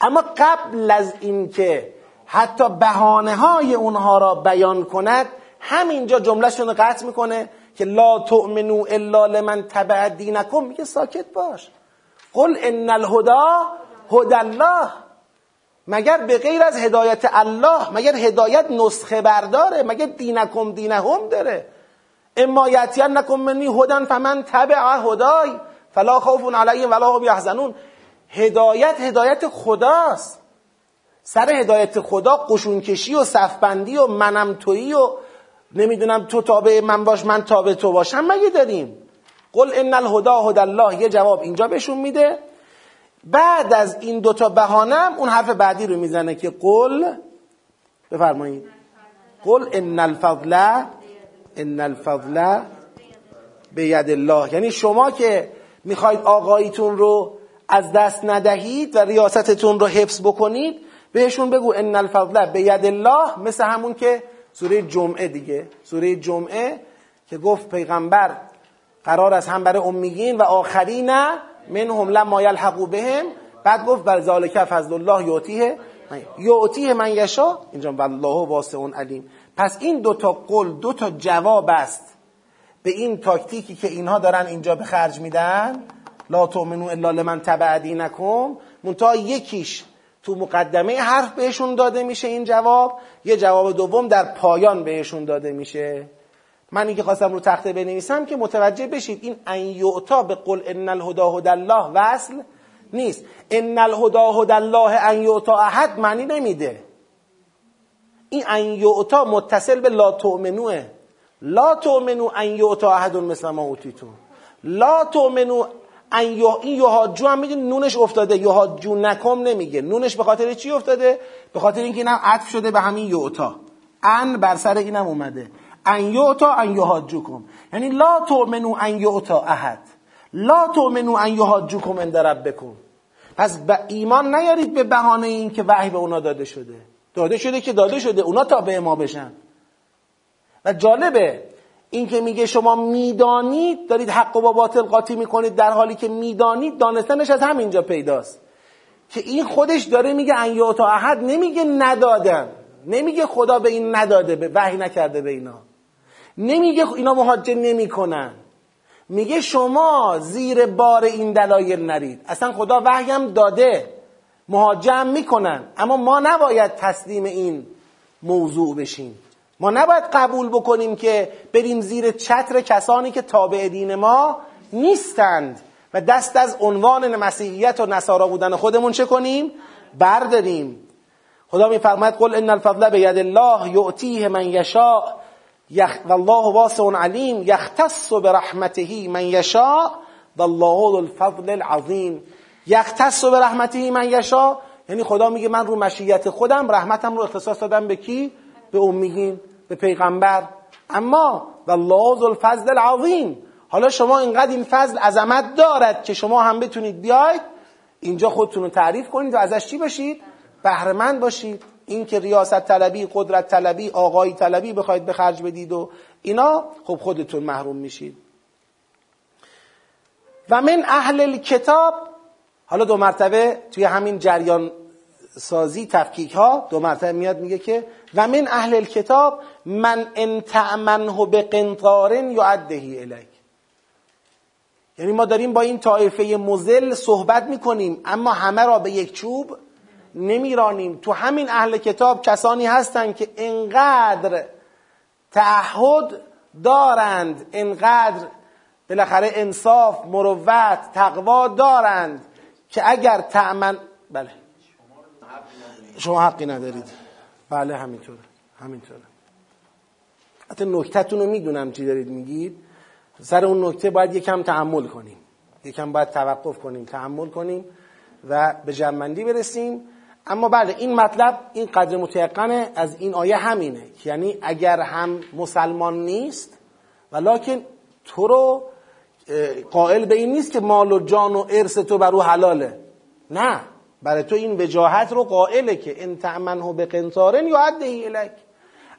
S1: اما قبل از اینکه حتی بهانه های اونها را بیان کند همینجا جملهشون رو قطع می‌کنه که لا تؤمنو الا لمن تبع دینکم. میگه ساکت باش. قل ان الهدا هدى الله. مگر به غیر از هدایت الله مگر هدایت نسخه برداره مگر دینکم دینهم داره؟ اما یتین نکن منی هدن فمن تبع هدای فلا خوف علیهم ولا هم یحزنون. هدایت هدایت خداست. سر هدایت خدا قشونکشی و صفبندی و منم تویی و نمی‌دونم تو تابع من باش من تابع تو باشم مگه داریم؟ قل ان الهدا هدى الله. یه جواب اینجا بهشون میده. بعد از این دوتا بهانم اون حرف بعدی رو می‌زنه که قل بفرمایید. قل ان الفضل ان الفضل به ید الله یعنی شما که می‌خواید آقاییتون رو از دست ندهید و ریاستتون رو حفظ بکنید بهشون بگو ان الفضل به ید الله مثل همون که سوره جمعه دیگه. سوره جمعه که گفت پیغمبر قرار است هم برای امیگین و آخرین منهم لما یلحقو بهم. بعد گفت بل ذالک فضل الله یعطیه یعطیه من یشا اینجا والله واسع علیم. پس این دوتا قول دوتا جواب است به این تاکتیکی که اینها دارن اینجا به خرج میدن. لا تؤمنو الا لمن تبع دینکم. منتها یکیش تو مقدمه حرف بهشون داده میشه این جواب. یه جواب دوم در پایان بهشون داده میشه. من اینکه خواستم رو تخته بنویسم که متوجه بشید این ان به قل ان الهدا هدى الله وصل نیست. ان الهدا هدى الله ان یعطا احد معنی نمیده. این ان یعطا متصل به لا تؤمنوه. لا تؤمنو ان یعطا احد مثل ما اوتیتون لا تؤمنو ان این یهاجو هم میگه نونش افتاده. یهاجو نکم نمیگه. نونش به خاطر چی افتاده؟ به خاطر اینکه اینم عطف شده به همین یعطا ان بر سر اینم اومده. ان یعطا ان یهاجوکم یعنی لا تؤمنو ان یعطا احد. لا تؤمنو ان یهاجوکم عند ربکم. پس به ایمان نیارید به بهانه این که وحی به اونا داده شده. داده شده که داده شده. اونا تا به ما بشن. و جالبه. این که میگه شما می‌دانید دارید حق و با باطل قاطی می‌کنید در حالی که می‌دانید دانستنش از همینجا پیداست. که این خودش داره میگه ان تا احد نمیگه ندادن. نمیگه خدا به این نداده به وحی نکرده به اینا. نمیگه اینا مهاجر نمی‌کنن. میگه شما زیر بار این دلایل نرید. اصلا خدا وحی هم داده. مهاجم می‌کنن. اما ما نباید تسلیم این موضوع بشیم. ما نباید قبول بکنیم که بریم زیر چتر کسانی که تابع دین ما نیستند و دست از عنوان مسیحیت و نصارا بودن خودمون چه کنیم؟ برداریم. خدا میفرماید قل ان الفضل بید الله یعطیه من یشاء یخ والله واسع علیم یختص برحمته من یشاء والله الفضل العظیم یختص برحمته من یشاء یعنی خدا میگه من رو مشیت خودم رحمتم رو اختصاص دادم به کی؟ به امیگین به پیغمبر. اما والله الفضل العظیم. حالا شما اینقدر این فضل عظمت دارد که شما هم بتونید بیاید اینجا خودتون رو تعریف کنید و ازش چی باشید بهرهمند باشید. این که ریاست طلبی قدرت طلبی آقای طلبی بخواید به خرج بدید و اینا خب خودتون محروم میشید. و من اهل کتاب حالا دو مرتبه توی همین جریان سازی تفکیک ها دو مرتبه میاد میگه که و من اهل کتاب من ان تأمنه به قنطار یعدهی الیک. یعنی ما داریم با این طایفه مزل صحبت می‌کنیم اما همه را به یک چوب نمیرانیم. تو همین اهل کتاب کسانی هستند که انقدر تعهد دارند انقدر بالاخره انصاف مروت تقوا دارند که اگر تأمن بله. شما حقی ندارید. بله همینطوره همینطوره. حتی نکتتون رو می‌دونم چی دارید میگید. سر اون نکته باید یکم تحمل کنیم. یکم باید توقف کنیم تحمل کنیم و به جمعندی برسیم. اما بله این مطلب این قدر متیقنه از این آیه همینه یعنی اگر هم مسلمان نیست ولیکن تو رو قائل به این نیست که مال و جان و ارث تو بر او حلاله. نه. برای تو این وجاهت رو قائله که ان تأمنه به قنطارن یعده الک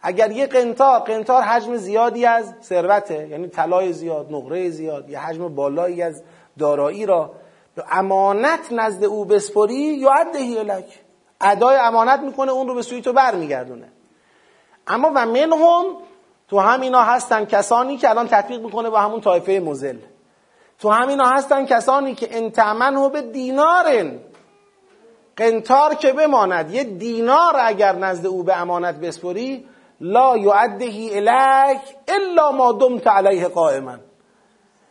S1: اگر یه قنطار قنطار حجم زیادی از ثروته یعنی طلای زیاد نقره زیاد یه حجم بالایی از دارایی را به امانت نزد او بسپری یعده الک ادای امانت می‌کنه اون رو به سوی تو برمیگردونه. اما و منهم تو همینا هستن کسانی که الان تطبیق می‌کنه با همون طایفه مزل تو همینا هستن کسانی که انتمنه به دینارن. قنتار که بماند یه دینار اگر نزد او به امانت بسپری لا یعدهی الیک الا ما دمت علیه قائما.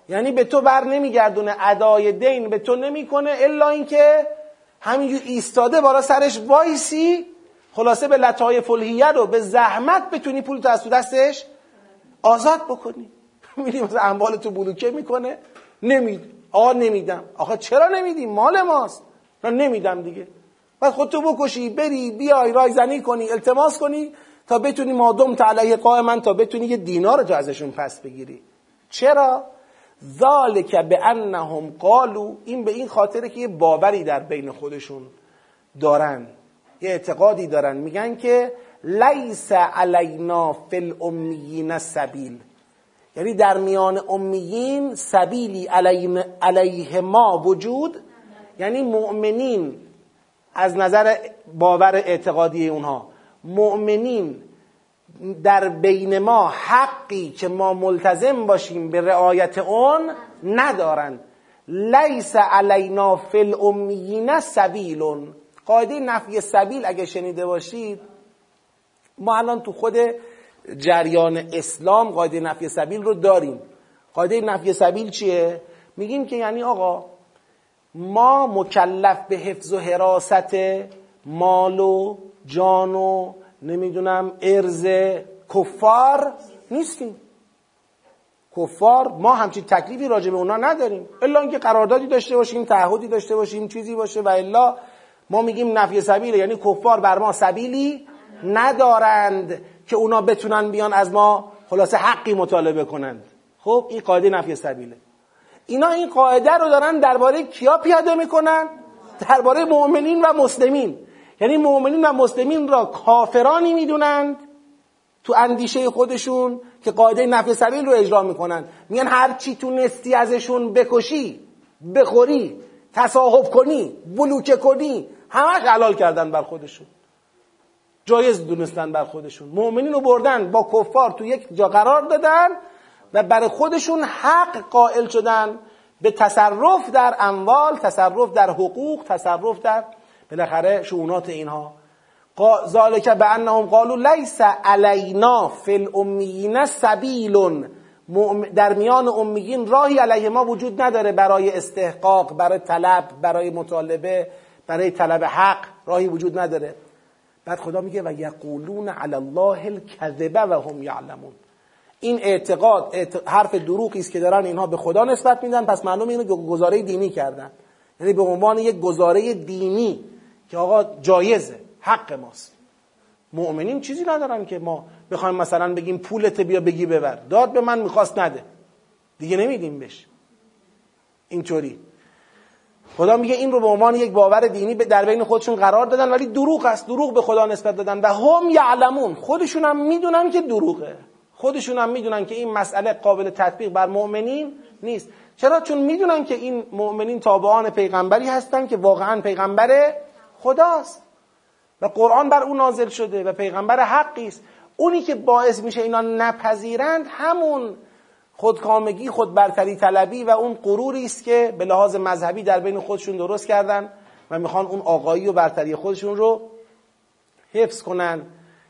S1: یعنی به تو بر نمیگردونه ادای دین به تو نمی‌کنه الا اینکه همینجور ایستاده بالا سرش وایسی خلاصه به لطای فلحیه رو به زحمت بتونی پول تو از تو دستش آزاد بکنی. میدی مثلا اموال تو بلوکه می‌کنه. نمید آقا نمیدم. آقا چرا نمیدی؟ مال ماست. نمیدم دیگه. بعد خودتو بکشی بری بیای رایزنی کنی التماس کنی تا بتونی مادم علیه قائما تا بتونی یه دینار رو ازشون پس بگیری. چرا؟ ذالک به انهم قالو این به این خاطره که یه باوری در بین خودشون دارن. یه اعتقادی دارن. میگن که لیس علینا فی الامیین سبیل. یعنی در میان امیین سبیلی علیه ما وجود یعنی مؤمنین از نظر باور اعتقادی اونها مؤمنین در بین ما حقی که ما ملتزم باشیم به رعایت اون ندارن. لیس علینا فی الامیین سبیلون. قاعده نفی سبیل اگه شنیده باشید ما الان تو خود جریان اسلام قاعده نفی سبیل رو داریم. قاعده نفی سبیل چیه؟ میگیم که یعنی آقا ما مکلف به حفظ و حراست مال و جان و نمی‌دونم ارز کفار نیستیم. کفار ما همچین تکلیفی راجع به اونا نداریم. الا اینکه قراردادی داشته باشیم تعهدی داشته باشیم چیزی باشه و الا. ما میگیم نفی سبیله یعنی کفار بر ما سبیلی ندارند. که اونا بتونن بیان از ما خلاصه حقی مطالبه کنند خب این قاعده نفی سبیله. اینا این قاعده رو دارن درباره کیا پیاده می‌کنن؟ درباره مؤمنین و مسلمین. یعنی مؤمنین و مسلمین را کافرانی می‌دونند تو اندیشه خودشون که قاعده نفی سبیل رو اجرا می‌کنن. میگن هر چی تونستی ازشون بکشی بخوری تصاحب کنی بلوکه کنی همش حلال کردن بر خودشون. جایز دونستن بر خودشون. مؤمنین رو بردن با کفار تو یک جا قرار دادن و برای خودشون حق قائل شدن به تصرف در اموال تصرف در حقوق تصرف در بالاخره شؤونات اینها. ذالک به انهم قالوا لیس علینا فی الامیین سبیل. در میان امیین راهی علیه ما وجود نداره برای استحقاق برای طلب برای مطالبه برای طلب حق راهی وجود نداره. بعد خدا میگه و یقولون علی الله الکذبه و هم یعلمون. این اعتقاد حرف دروغی است که دارن اینها به خدا نسبت میدن پس معلوم اینو گزاره دینی کردن. یعنی به عنوان یک گزاره دینی که آقا جایزه حق ماست. مؤمنین چیزی ندارن که ما بخوایم مثلا بگیم پولت بیا بگی ببر. داد به من می‌خواست نده. دیگه نمیدیم بهش. اینطوری. خدا میگه این رو به عنوان یک باور دینی در بین خودشون قرار دادن ولی دروغ است. دروغ به خدا نسبت دادن. و هم یعلمون. خودشون هم می‌دونن که دروغه. خودشون هم می‌دونن که این مسئله قابل تطبیق بر مؤمنین نیست. چرا؟ چون می‌دونن که این مؤمنین تابعان پیغمبری هستن که واقعا پیغمبر خداست. و قرآن بر اون نازل شده و پیغمبر حقی است. اونی که باعث میشه اینا نپذیرند همون خودکامگی خود برتری طلبی و اون غروری است که به لحاظ مذهبی در بین خودشون درست کردن و می‌خوان اون آقایی و برتری خودشون رو حفظ کنن.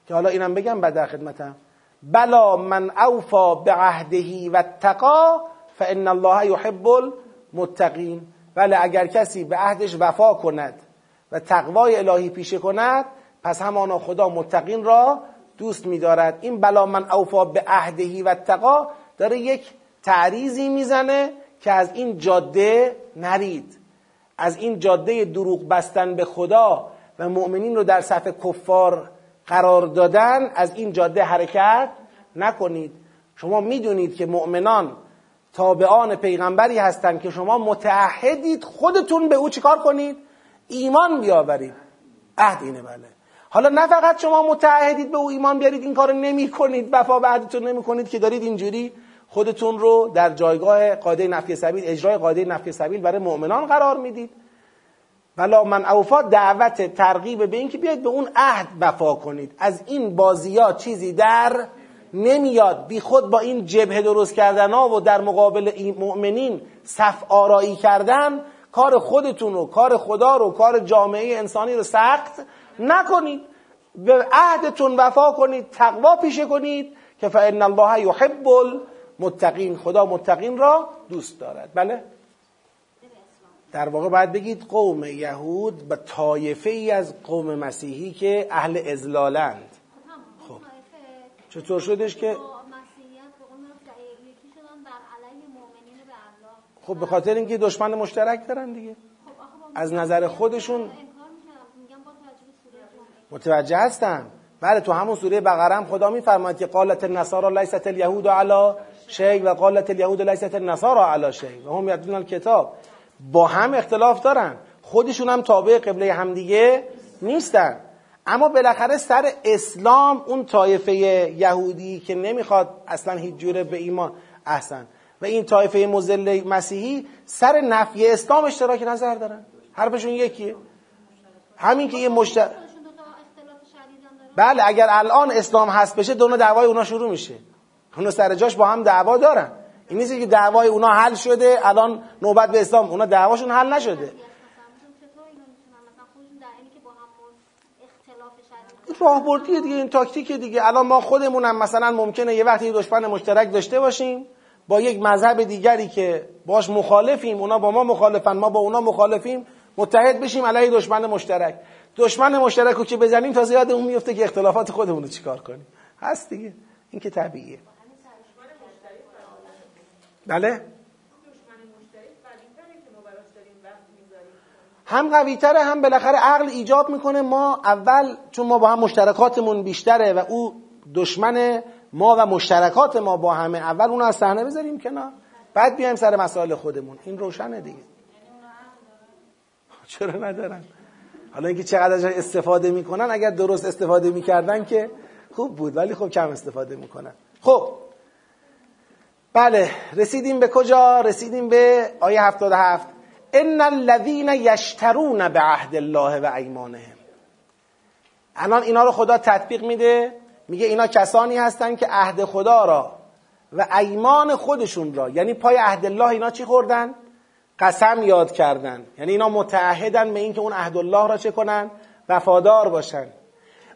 S1: که حالا اینم بگم بعد در خدمتم. بلا من اوفا به عهدهی و تقا فان الله یحب المتقین. بله اگر کسی به عهدش وفا کند و تقوای الهی پیشه کند پس همانا خدا متقین را دوست میدارد. این بلا من اوفا به عهدهی و تقا داره یک تعریضی می‌زنه که از این جاده نرید. از این جاده دروغ بستن به خدا و مؤمنین رو در صف کفار قرار دادن از این جاده حرکت نکنید. شما می‌دونید که مؤمنان تابعان پیغمبری هستند که شما متعهدید خودتون به او چیکار کنید؟ ایمان بیاورید. عهد اینه بله. حالا نه فقط شما متعهدید به او ایمان بیارید این کارو نمی کنید وفا به عهدتون نمی کنید که دارید اینجوری خودتون رو در جایگاه قاعده نفی سبیل اجرای قاعده نفی سبیل برای مؤمنان قرار می‌دید. ولا من اوفا دعوت ترغیب به این که بیاید به اون عهد وفا کنید. از این بازیات چیزی در نمیاد. بی خود با این جبهه درست کردن ها و در مقابل این مؤمنین صف آرایی کردن کار خودتون رو کار خدا رو کار جامعه انسانی رو سخت نکنید. به عهدتون وفا کنید تقوا پیشه کنید. که فان الله یحب المتقین خدا متقین را دوست دارد. بله؟ در واقع باید بگید قوم یهود و طایفه ای از قوم مسیحی که اهل ازلالند خب. چطور شدش که؟ خب به خاطر اینکه دشمن مشترک دارن دیگه. از نظر خودشون متوجه هستن. بله تو همون سوره بقره هم خدا میفرماید که قالت النصارى لیست الیهود علی شیء و قالت الیهود لیست النصارى علی شیء و هم یدون الکتاب. با هم اختلاف دارن. خودشون هم تابع قبله همدیگه نیستن. اما بالاخره سر اسلام اون طایفه یهودی که نمی‌خواد اصلا هیچ جوره به ایمان احسن. و این طایفه مزل مسیحی سر نفی اسلام اشتراک نظر دارن. حرفشون یکیه. همین که یه مشت بله اگر الان اسلام هست بشه دونه دعوای اونا شروع میشه. اونا سر جاش با هم دعوا دارن. این نیست که دعوای اونا حل شده الان نوبت به اسلام. اونا دعواشون حل نشده. راهبردیه دیگه این تاکتیک دیگه. الان ما خودمونم مثلا ممکنه یه وقتی دشمن مشترک داشته باشیم با یک مذهب دیگری که باش مخالفیم اونا با ما مخالفن ما با اونا مخالفیم متحد بشیم علیه دشمن مشترک. دشمن مشترک رو که بزنیم تا زیاد اون میفته که اختلافات خودمون رو چیکار کنیم. هست دیگه. این که طبیعیه. بله؟ هم قوی تره هم بالاخره عقل ایجاب می‌کنه. ما اول چون ما با هم مشترکاتمون بیشتره و او دشمن ما و مشترکات ما با همه اول اون از صحنه بذاریم کنار. بعد بیایم سر مسائل خودمون. این روشنه دیگه. چرا ندارن؟ حالا اینکه چقدر استفاده می‌کنن اگر درست استفاده می‌کردن که خوب بود ولی خب کم استفاده می‌کنن. خب بله رسیدیم به کجا؟ رسیدیم به آیه 77 ان الذين یشترون به عهد الله و ایمانهم. الان اینا رو خدا تطبیق میده میگه اینا کسانی هستن که عهد خدا را و ایمان خودشون را یعنی پای عهد الله اینا چی خوردن؟ قسم یاد کردن. یعنی اینا متعهدن به اینکه اون عهد الله را چه کنن؟ وفادار باشن.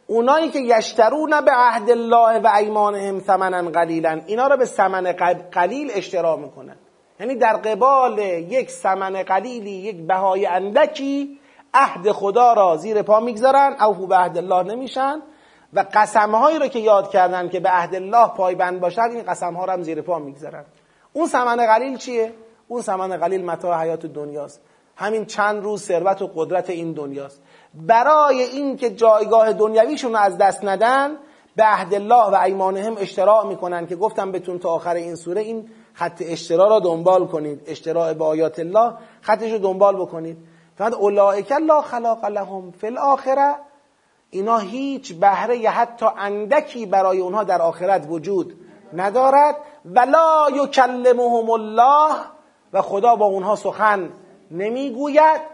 S1: اونایی که یشترون به عهد الله و ایمانهم ثمنا قلیلا اینا را به ثمن قلیل اشترا می‌کنن. یعنی در قبال یک ثمن قلیلی یک بهای اندکی عهد خدا را زیر پا می‌گذارن او به عهد الله نمیشن. و قسمهایی رو که یاد کردن که به عهد الله پایبند باشن این قسمها رو هم زیر پا می‌گذارن. اون ثمن قلیل چیه؟ اون ثمن قلیل متاع حیات دنیاست. همین چند روز ثروت و قدرت این دنیاست. برای اینکه جایگاه دنیویشون رو از دست ندن به عهد الله و ایمانهم اشتراع می‌کنن که گفتم بهتون تا آخر این سوره این خط اشتراع را دنبال کنید. اشتراع به آیات الله خطش رو دنبال بکنید. فقط اولئک الله خلاق لهم فی الاخره. اینا هیچ بهره حتی اندکی برای اونها در آخرت وجود ندارد. ولا یکلمهم الله. و خدا با اونها سخن نمی‌گوید.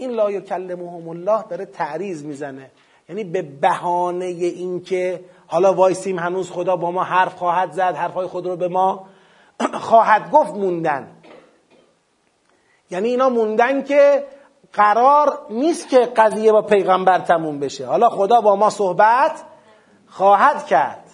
S1: این لا یکلمهم الله داره تعریض می‌زنه. یعنی به بهانه اینکه حالا وایسیم هنوز خدا با ما حرف خواهد زد حرفهای خود رو به ما خواهد گفت موندن. یعنی اینا موندن که قرار نیست که قضیه با پیغمبر تموم بشه. حالا خدا با ما صحبت خواهد کرد.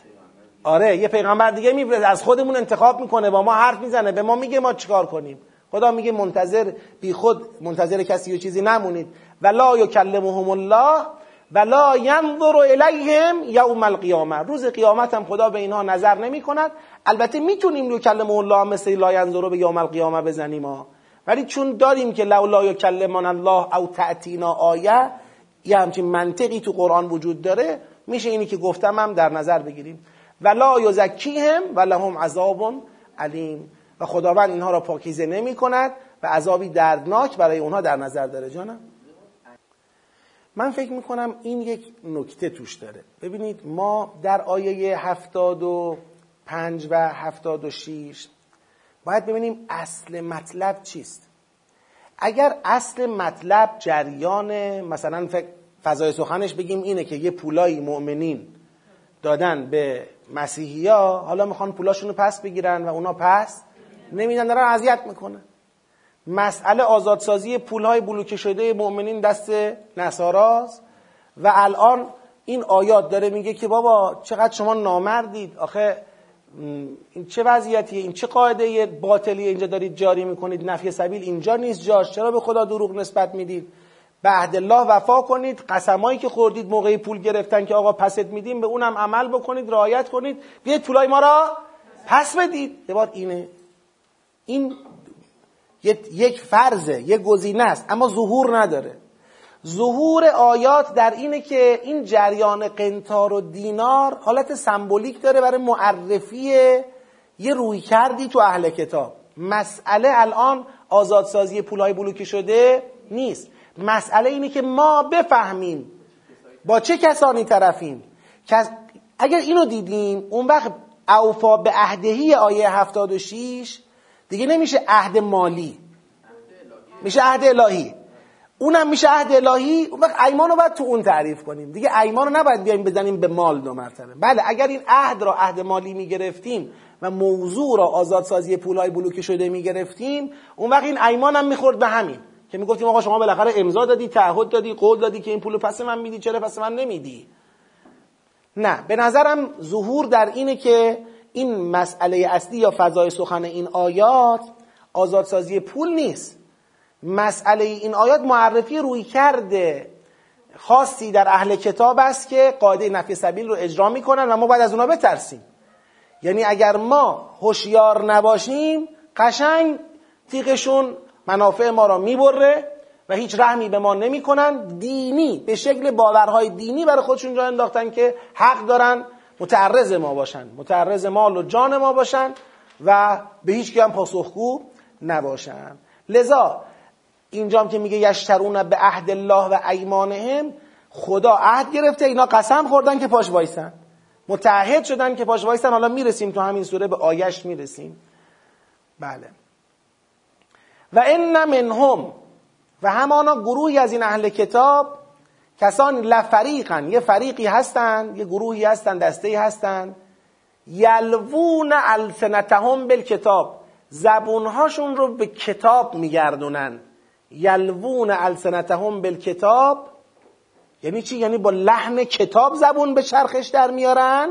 S1: آره یه پیغمبر دیگه میفرسته از خودمون انتخاب می‌کنه با ما حرف می‌زنه به ما میگه ما چیکار کنیم. خدا میگه منتظر بی خود منتظر کسی و چیزی نمونید. ولا یکلمهم الله ولا ینظر الیهم یوم القیامه. روز قیامت هم خدا به اینها نظر نمی کند البته می‌تونیم یکلم الله مثل لا ینظر به یوم القیامه بزنیم ها. ولی چون داریم که لولا یکلمنا الله او تعتینا آیه یه همچین منطقی تو قرآن وجود داره میشه اینی که گفتم هم در نظر بگیریم. ولا یزکیهم ولهم عذاب علیم. و خداوند اینها را پاکیزه نمی کند و عذابی دردناک برای اونها در نظر داره جانم. من فکر می‌کنم این یک نکته توش داره. ببینید ما در آیه هفتاد و پنج و هفتاد و شیش باید ببینیم اصل مطلب چیست. اگر اصل مطلب جریان مثلا فضای سخنش بگیم اینه که یه پولایی مؤمنین دادن به مسیحی حالا می‌خوان پولاشون رو پس بگیرن و اونا پس نمیدن دارن اذیت می‌کنن مسئله آزادسازی پولهای بلوکه شده مؤمنین دست نصاراست و الان این آیات داره میگه که بابا چقدر شما نامردید. آخه این چه وضعیتیه؟ این چه قاعده باطلی اینجا دارید جاری می‌کنید. نفی سبیل اینجا نیست جاش. چرا به خدا دروغ نسبت می‌دید؟ به عهد الله وفا کنید. قسمایی که خوردید موقع پول گرفتن که آقا پست میدیم به اونم عمل بکنید رعایت کنید. بیاید پولای ما را پس بدید. یه اینه. این یک فرضه یک گزینه است اما ظهور نداره. ظهور آیات در اینه که این جریان قنتار و دینار حالت سمبولیک داره برای معرفی یه روی کردی تو اهل کتاب. مسئله الان آزادسازی پولای بلوکی شده نیست. مسئله اینه که ما بفهمیم با چه کسانی طرفیم. اگر اینو دیدیم اون وقت اوفا به عهدهی آیه 76 دیگه نمیشه عهد مالی. میشه عهد الهی. اونم میشه عهد الهی. اون وقت ایمان رو باید تو اون تعریف کنیم. دیگه ایمان رو نباید بیایم بزنیم به مال دو مرتبه. بله اگر این عهد را عهد مالی می‌گرفتیم و موضوع را آزادسازی پولهای بلوکی شده می‌گرفتیم اون وقت این ایمان هم می‌خورد به همین. که می‌گفتیم آقا شما بالاخره امضا دادی تعهد دادی قول دادی که این پول پس من میدی چرا پس من نمیدی؟ نه به نظرم ظهور در اینه که این مسئله اصلی یا فضای سخن این آیات آزادسازی پول نیست. مسئله این آیات معرفی روی کرده خاصی در اهل کتاب است که قاعده نفی سبیل رو اجرا می‌کنن و ما باید از اونا بترسیم. یعنی اگر ما هوشیار نباشیم قشنگ تیغشون منافع ما را می‌بره و هیچ رحمی به ما نمی‌کنن. دینی به شکل باورهای دینی برای خودشون جا انداختن که حق دارن متعرض ما باشن. متعرض مال و جان ما باشن و به هیچ هم پاسخگو نباشن. لذا اینجام که میگه یشترون به عهد الله و ایمانهم خدا عهد گرفته اینا قسم خوردن که پاش وایسن. متعهد شدن که پاش وایسن. حالا می‌رسیم تو همین سوره به آیش می‌رسیم. بله. و ان منهم و همانا گروهی از این اهل کتاب کسان لفریقن یه فریقی هستند یه گروهی هستند دسته هستند یلوون السنتهم بالکتاب. زبونهاشون رو به کتاب میگردونن. یلوون السنتهم بالکتاب. یعنی چی؟ یعنی با لحن کتاب زبون به چرخش در میارن.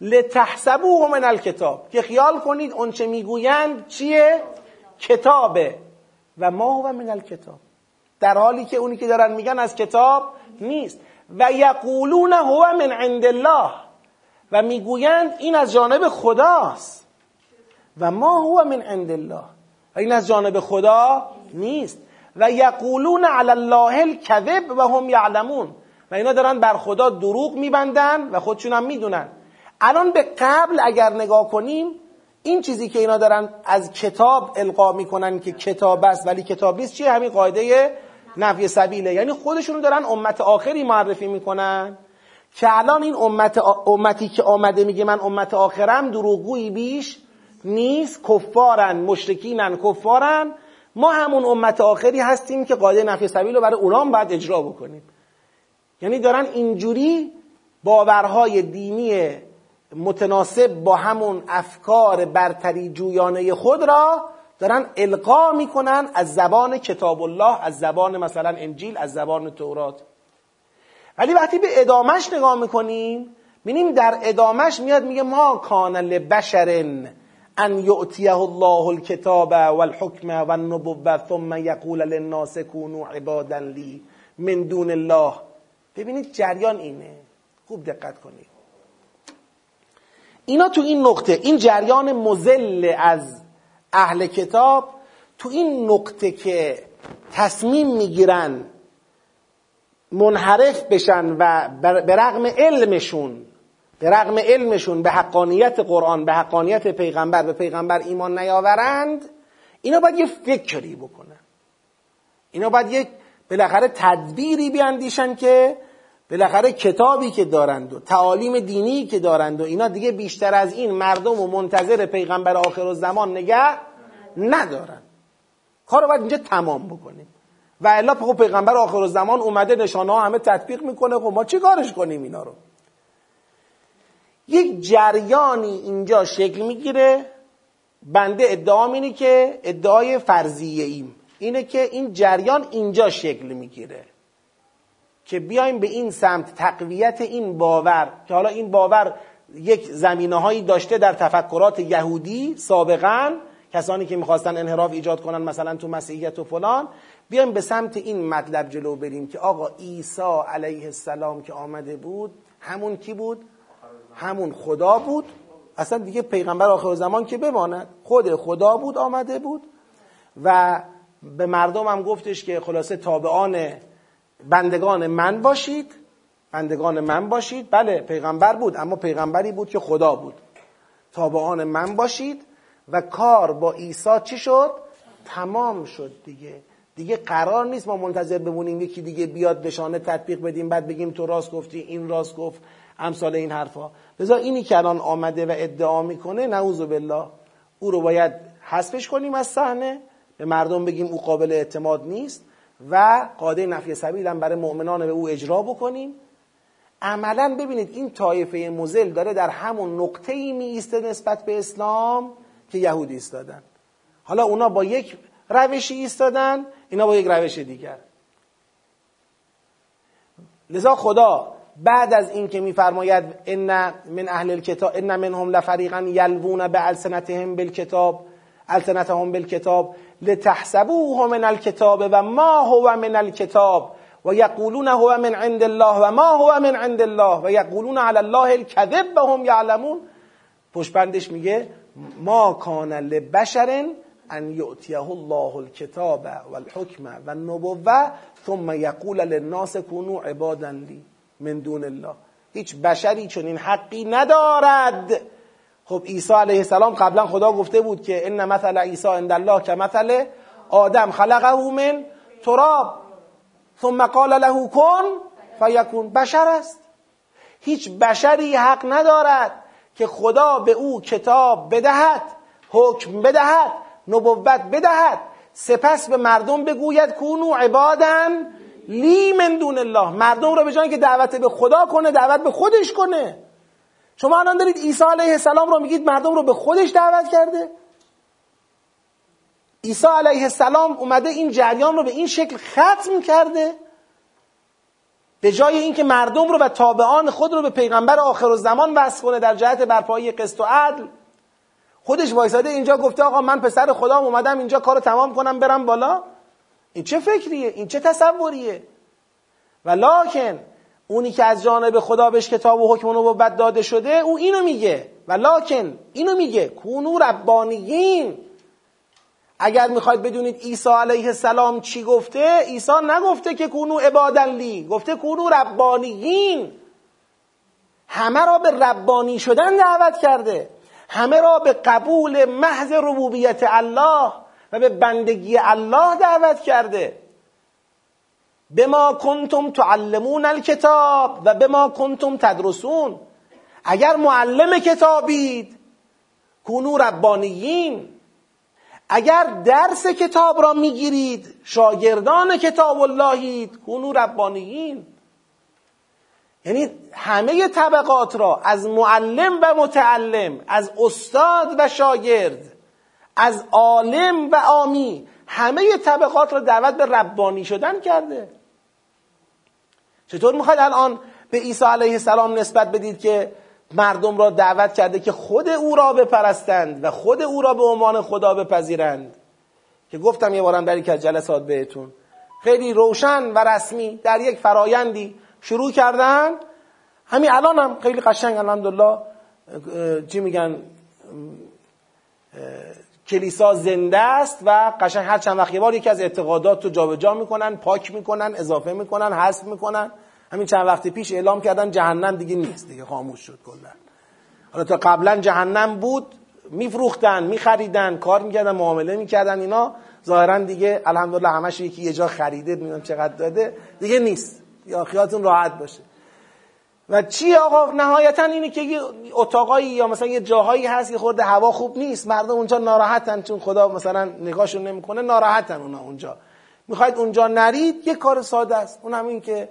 S1: لتحسبوه من الکتاب. که خیال کنید اونچه می‌گویند چیه؟ کتابه. و ما هو من الکتاب. در حالی که اونی که دارن میگن از کتاب نیست. و یقولون هو من عند الله. و می‌گویند این از جانب خداست. و ما هو من عند الله. و این از جانب خدا نیست. و یقولون علی الله الکذب و هم یعلمون. و اینا دارن بر خدا دروغ میبندن و خودشون هم می‌دونن. الان به قبل اگر نگاه کنیم این چیزی که اینا دارن از کتاب القا می‌کنن که کتاب است ولی کتاب نیست چیه؟ همین قاعده نفی سبیله. یعنی خودشون دارن امت آخری معرفی می‌کنن. که الان این امت امتی که آمده میگه من امت آخرم دروغگویی بیش نیست. کفارن مشرکینن کفارن. ما همون امت آخری هستیم که قاعده نفی سبیل رو برای اونام باید اجرا بکنیم. یعنی دارن اینجوری باورهای دینی متناسب با همون افکار برتری جویانه خود را دارن القا می‌کنن از زبان کتاب الله از زبان مثلا انجیل از زبان تورات. ولی وقتی به ادامش نگاه می‌کنیم بینیم در ادامش میاد میگه ما کان لبشر ان یعطیه الله الکتاب والحکم والنبوه ثم یقول للناس كونوا عبادا لی من دون الله. ببینید جریان اینه. خوب دقت کنید. اینا تو این نقطه این جریان مزل از اهل کتاب تو این نقطه که تصمیم می‌گیرن منحرف بشن و به رغم علمشون به رغم علمشون به حقانیت قرآن به حقانیت پیغمبر به پیغمبر ایمان نیاورند اینا باید یه فکری بکنن. اینا باید یک بالاخره تدبیری بیاندیشن که بالاخره کتابی که دارند و تعالیم دینی که دارند و اینا دیگه بیشتر از این مردم و منتظر پیغمبر آخر زمان نگه ندارن. کار رو باید اینجا تمام بکنیم. و الا خب پیغمبر آخر زمان اومده نشانه ها همه تطبیق می‌کنه. خب ما چی کارش کنیم اینا رو؟ یک جریانی اینجا شکل می‌گیره. بنده ادعا اینه که ادعای فرضیه ایم اینه که این جریان اینجا شکل می‌گیره. که بیایم به این سمت تقویت این باور که حالا این باور یک زمینه هایی داشته در تفکرات یهودی سابقا کسانی که می‌خواستن انحراف ایجاد کنن مثلا تو مسیحیت و فلان بیایم به سمت این مطلب جلو بریم که آقا عیسی علیه السلام که آمده بود همون کی بود؟ همون خدا بود. اصلا دیگه پیغمبر آخر زمان که بماند؟ خود خدا بود آمده بود. و به مردم هم گفتش که خلاصه تابعان بندگان من باشید بندگان من باشید. بله پیغمبر بود اما پیغمبری بود که خدا بود. تابعان من باشید و کار با عیسی چی شد؟ تمام شد دیگه. دیگه قرار نیست ما منتظر بمونیم یکی دیگه بیاد نشانه تطبیق بدیم بعد بگیم تو راست گفتی این راست گفت امثال این حرفا. لذا اینی که الان آمده و ادعا می‌کنه نعوذ بالله او رو باید حذفش کنیم از صحنه. به مردم بگیم او قابل اعتماد نیست. و قاده نفی سبیل هم برای مؤمنان به او اجرا بکنیم. عملا ببینید این طایفه مزل داره در همون نقطه ای می نسبت به اسلام که یهودی ایستادن. حالا اونا با یک روشی ایستادن اینا با یک روش دیگر. لذا خدا بعد از این که میفرماید ان من اهل الكتاب ان منهم لفریقا یلوون به السنتهم بالکتاب السنتهم بالکتاب لتحسبوه من الكتاب و ما هو من الكتاب و یقولون هو من عند الله و ما هو من عند الله و یقولون علی الله الكذب و هم یعلمون. پشبندش میگه ما کان لبشر ان یؤتیه الله الكتاب والحکم والنبوه ثم یقول للناس كونوا عبادا لی من دون الله. هیچ بشری چنین حقی ندارد. خب عیسی علیه السلام قبلا خدا گفته بود که ان مثل عیسی عند الله که مثل آدم خلقه من تراب ثم قال له کن فیکون. بشر است. هیچ بشری حق ندارد که خدا به او کتاب بدهد حکم بدهد نبوت بدهد. سپس به مردم بگوید کونو عبادن لی من دون الله. مردم رو به جای که دعوت به خدا کنه دعوت به خودش کنه. شما الان دارید عیسی علیه السلام رو میگید مردم رو به خودش دعوت کرده؟ عیسی علیه السلام اومده این جریان رو به این شکل ختم کرده؟ به جای اینکه مردم رو و تابعان خود رو به پیغمبر آخر الزمان وصل کنه در جهت برپایی قسط و عدل؟ خودش وایساده اینجا گفته آقا من پسر خدا اومدم اینجا کارو تمام کنم برم بالا؟ این چه فکریه؟ این چه تصوریه؟ و اونی که از جانب خدا بهش کتاب و حکم و نبوت داده شده او اینو میگه. و لاکن اینو میگه. کونو ربانیین. اگر می‌خواید بدونید عیسی علیه السلام چی گفته عیسی نگفته که کونو عبادن لی. گفته کونو ربانیین. همه را به ربانی شدن دعوت کرده. همه را به قبول محض ربوبیت الله و به بندگی الله دعوت کرده. به ما کنتم تعلمون الکتاب و به ما کنتم تدرسون. اگر معلم کتابید کونو ربانیین. اگر درس کتاب را می‌گیرید شاگردان کتاب اللهید کونو ربانیین. یعنی همه طبقات را از معلم و متعلم از استاد و شاگرد از عالم و آمی همه طبقات را دعوت به ربانی شدن کرده. چطور می‌خواید الان به عیسی علیه السلام نسبت بدید که مردم را دعوت کرده که خود او را بپرستند و خود او را به عنوان خدا بپذیرند؟ که گفتم یه بارم در یک جلسات بهتون. خیلی روشن و رسمی در یک فرایندی شروع کردن. همین الان هم خیلی قشنگ الحمدلله چی میگن؟ کلیسا زنده است و قشنگ هر چند وقت یه بار یکی از اعتقادات رو جابجا می‌کنن پاک می‌کنن اضافه می‌کنن حذف می‌کنن. همین چند وقت پیش اعلام کردن جهنم دیگه نیست دیگه خاموش شد کلا. حالا تا قبلا جهنم بود میفروختن میخریدن کار می‌کردن معامله می‌کردن اینا. ظاهرا دیگه الحمدلله همش یکی یه جا خریده می‌دونم چقدر داده. دیگه نیست. یا خیالتون راحت باشه. و چی آقا؟ نهایتا اینه که یه اتاقایی یا مثلا یه جاهایی هست که خورده هوا خوب نیست مردم اونجا ناراحتن چون خدا مثلا نگاهشون نمی‌کنه ناراحتن اونا اونجا. می‌خواید اونجا نرید یه کار ساده است. اون هم این که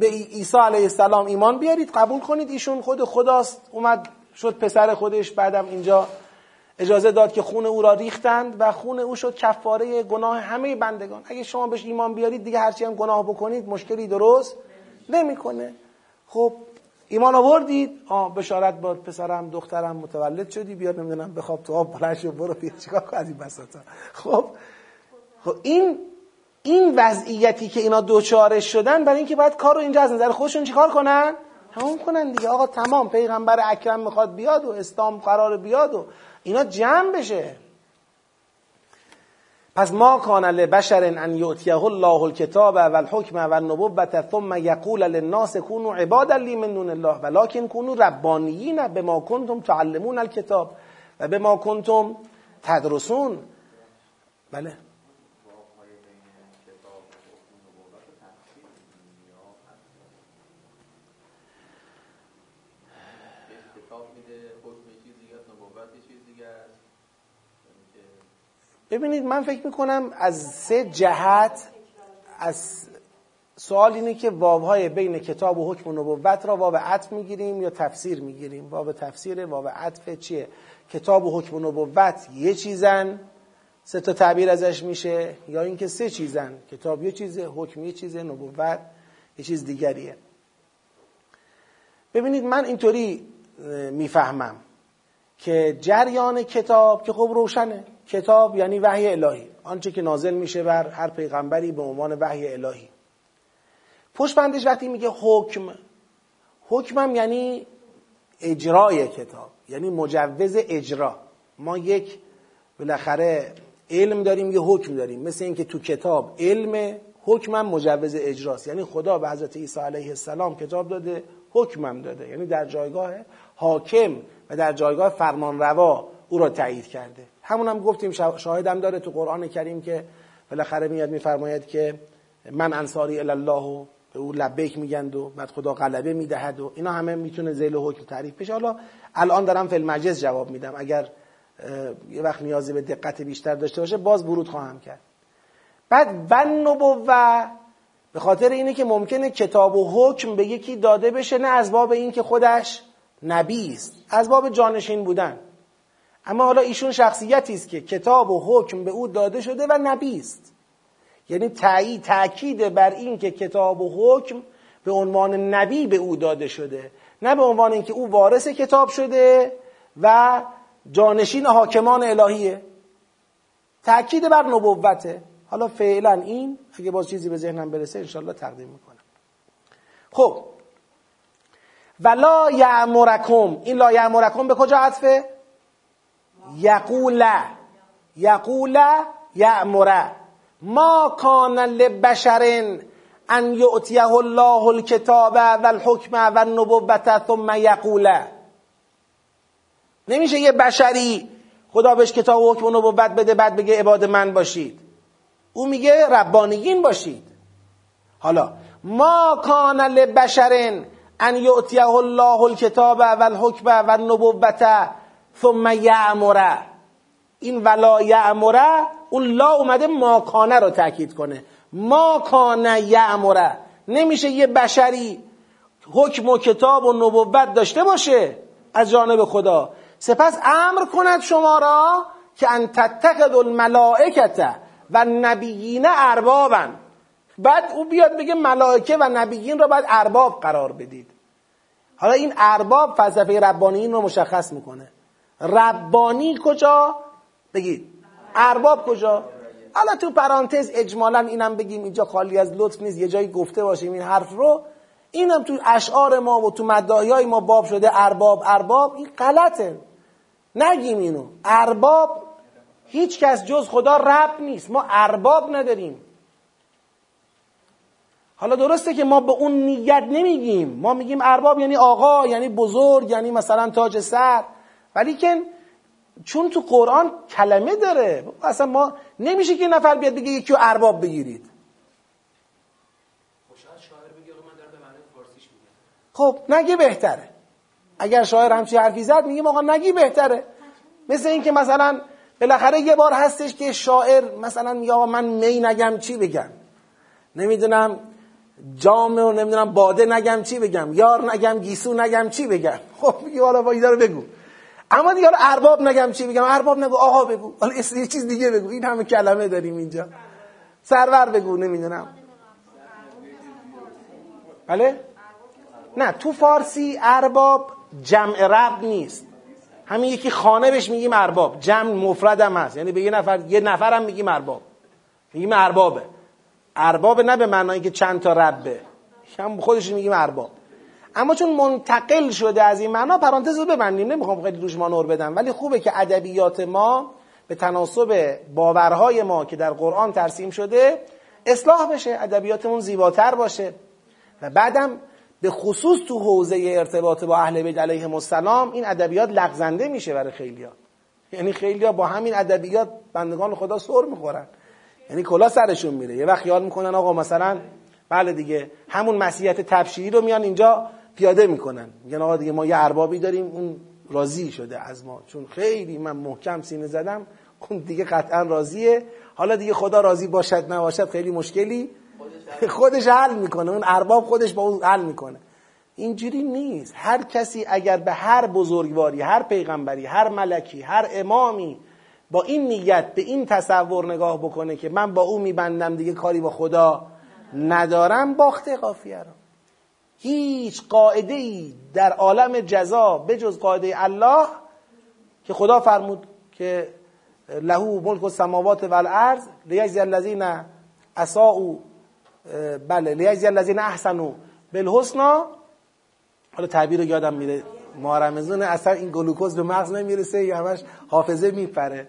S1: به عیسی علیه السلام ایمان بیارید قبول کنید ایشون خود خداست. اومد شد پسر خودش بعدم اینجا اجازه داد که خون او را ریختند و خون او شد کفاره گناه همه بندگان. اگه شما بهش ایمان بیارید دیگه هرچی هم گناه بکنید مشکلی درست نمی‌کنه. خب ایمان آوردید؟ آه بشارت باد پسرم دخترم متولد شدی بیاد نمی‌دونم بخواب تو آب بلند برو بیا چیکار کن از این بساطا. خب خب این این وضعیتی که اینا دوچارش شدن برای اینکه باید کار رو اینجا از نظر خودشون چیکار کنن؟ تمام کنن دیگه. آقا تمام پیغمبر اکرم می‌خواد بیاد و اسلام قرار بیاد و اینا جمع بشه. پس ما کان لبشر ان یؤتیه الله الکتاب و الحکم و النبوة ثم یقول للناس كونوا عبادا لی من دون الله ولكن كونوا ربانیین بما کنتم تعلمون الکتاب و بما کنتم تدرسون. بله. ببینید من فکر می‌کنم از سه جهت از سوال اینه که واوهای بین کتاب و حکم و نبوت را واو عطف می‌گیریم یا تفسیر می‌گیریم؟ واو تفسیر واو عطف چیه؟ کتاب و حکم و نبوت یه چیزن سه تا تعبیر ازش میشه یا اینکه سه چیزن کتاب یه چیزه حکم یه چیزه نبوت یه چیز دیگریه. ببینید من اینطوری می‌فهمم که جریان کتاب که خب روشنه. کتاب یعنی وحی الهی. آنچه که نازل میشه بر هر پیغمبری به عنوان وحی الهی. پشت بندش وقتی میگه حکم. حکمم یعنی اجرای کتاب. یعنی مجوز اجرا. ما یک بالاخره علم داریم یه حکم داریم. مثل اینکه تو کتاب علم حکمم مجوز اجراست. یعنی خدا به حضرت عیسی علیه السلام کتاب داده حکمم داده. یعنی در جایگاه حاکم و در جایگاه فرمانروا او را تایید کرده. همون هم گفتیم شاهدم داره تو قرآن کریم که بالاخره میاد میفرماید که من انصاری الله به او لبیک میگند و بعد خدا غلبه می‌دهد و اینا همه می‌تونه زیل حکم تعریف بشه. حالا الان دارم فی المجلس جواب میدم. اگر یه وقت نیازی به دقت بیشتر داشته باشه باز ورود خواهم کرد. بعد ون نبوه به خاطر اینه که ممکنه کتاب و حکم به یکی داده بشه نه از باب این که خودش نبی است از باب جانشین بودن. اما حالا ایشون شخصیتی است که کتاب و حکم به او داده شده و نبی است. یعنی تایید تاکید بر این که کتاب و حکم به عنوان نبی به او داده شده نه به عنوان اینکه او وارث کتاب شده و جانشین حاکمان الهیه. تاکید بر نبوته. حالا فعلا این اگه باز چیزی به ذهنم برسه انشالله تقدیم می‌کنم. خب. ولا یعمرکم این لا یعمرکم به کجا عطفه؟ یقول یقول یعمر ما کان لبشر ان یعطیه الله الکتاب و الحکم و النبوت ثم یقول نمیشه یه بشری خدا بهش کتاب و حکم و نبوت بده بعد بگه عباد من باشید. او میگه ربانیین باشید. حالا ما کان لبشر ان یعطیه الله الکتاب و الحکم و النبوت ثم یعمره این ولا یعمره اون لا اومده ماکانه رو تاکید کنه. ماکانه یعمره نمیشه یه بشری حکم و کتاب و نبوت داشته باشه از جانب خدا. سپس امر کند شما را که ان تتخذ الملائکت و نبیین اربابن بعد او بیاد بگه ملائکه و نبیین را باید ارباب قرار بدید. حالا این ارباب فلسفه ربانیین رو مشخص می‌کنه. ربانی کجا؟ بگید. ارباب کجا؟ حالا تو پرانتز اجمالا اینم بگیم اینجا خالی از لطف نیست یه جایی گفته باشیم این حرف رو. اینم تو اشعار ما و تو مدعی های ما باب شده ارباب ارباب. این غلطه. نگیم اینو. ارباب هیچ کس جز خدا رب نیست. ما ارباب نداریم. حالا درسته که ما به اون نیت نمیگیم. ما میگیم ارباب یعنی آقا یعنی بزرگ یعنی مثلا تاج سر. ولی که چون تو قرآن کلمه داره اصلا ما نمیشه که نفر بیاد بگه یکی رو ارباب بگیرید. خب نگی بهتره. اگر شاعر همچی حرفی زد میگیم آقا نگی بهتره. مثل اینکه مثلا بالاخره یه بار هستش که شاعر مثلا میگه آقا من می نگم چی بگم؟ نمی‌دونم جام و نمی‌دونم باده نگم چی بگم؟ یار نگم گیسو نگم چی بگم؟ خب میگه حالا با رو بگو. اما دیگه ارباب نگم چی بگم ارباب نگو آقا بگو. حالا یه چیز دیگه بگو. این همه کلمه داریم اینجا. سرور بگو نمی‌دونم. بله؟ نه تو فارسی ارباب جمع رب نیست. همین یکی خانه بهش میگیم ارباب. جمع مفرد هم هست. یعنی به یه نفر یه نفر هم میگیم ارباب. میگیم اربابه. ارباب نه به معنایی که چند تا ربه. هم خودش میگیم ارباب. اما چون منتقل شده از این معنا پرانتز رو ببندیم. نمی‌خوام خیلی روش نور بدم. ولی خوبه که ادبیات ما به تناسب باورهای ما که در قرآن ترسیم شده اصلاح بشه ادبیاتمون زیباتر باشه. و بعدم به خصوص تو حوزه ارتباط با اهل بیت علیهم السلام این ادبیات لغزنده میشه برای خیلیا یعنی خیلیا با همین ادبیات بندگان خدا سر می‌خورن. یعنی کلا سرشون میره. یه وقت خیال می‌کنن آقا مثلا بله دیگه همون مسیحیت تبشیری رو میان اینجا پیاده می‌کنن. میگن آقا دیگه ما یه اربابی داریم اون راضی شده از ما. چون خیلی من محکم سینه زدم اون دیگه قطعا راضیه. حالا دیگه خدا راضی باشد نباشد خیلی مشکلی. خودش حل می‌کنه. اون ارباب خودش با اون حل می‌کنه. اینجوری نیست. هر کسی اگر به هر بزرگواری هر پیغمبری هر ملکی هر امامی با این نیت به این تصور نگاه بکنه که من با او میبندم دیگه کاری با خدا ندارم باخته قافیه رو. هیچ قاعده ای در عالم جزا بجز قاعده الله که خدا فرمود که لهو ملک السماوات والارض لیجزی الذین اساءوا بله لیجزی الذین احسنوا بالحسنا حالا تعبیر رو یادم میره. ماه اصلا این گلوکوز به مغز نمی‌رسه یا همش حافظه میپره.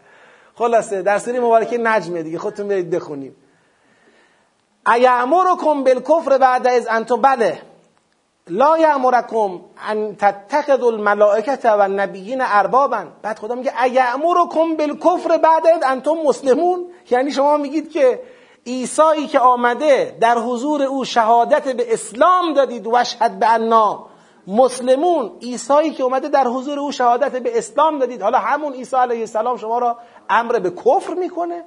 S1: خلاصه در سوره مبارکه نجمه دیگه خودتون برید بخونیم ایعمرکم بالکفر بعد از انتم بله. لا یعمرکم ان تتخذوا الملائکه و النبیین اربابا. بعد خدا میگه ایعمرکم بالکفر بعد انتم مسلمون. یعنی شما میگید که عیسایی که آمده در حضور او شهادت به اسلام دادید و اشهد به انا مسلمون. عیسایی که اومده در حضور او شهادت به اسلام دادید. حالا همون عیسی علیه السلام شما را امر به کفر می‌کنه.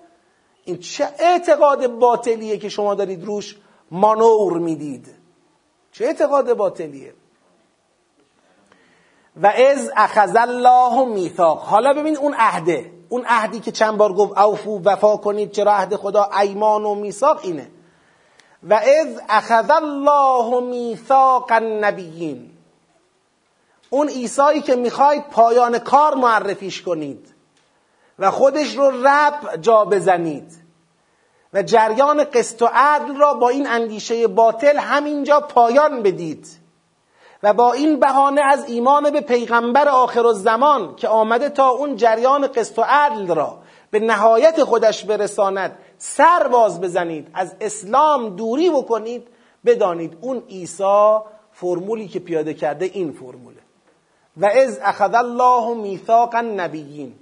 S1: این چه اعتقاد باطلیه که شما دارید روش مانور می‌دید؟ چه اعتقاد باطلیه؟ و از اخذ الله میثاق. حالا ببین اون عهده اون عهدی که چند بار گفت اوفو وفا کنید چرا عهد خدا ایمان و میثاق اینه. و از اخذ الله میثاق النبیین. اون عیسایی که می‌خواید پایان کار معرفیش کنید و خودش رو رب جا بزنید. و جریان قسط و عدل را با این اندیشه باطل همینجا پایان بدید و با این بهانه از ایمان به پیغمبر آخر الزمان که آمده تا اون جریان قسط و عدل را به نهایت خودش برساند سر باز بزنید از اسلام دوری بکنید بدانید اون عیسی فرمولی که پیاده کرده این فرموله. و از اخذ الله میثاق النبیین.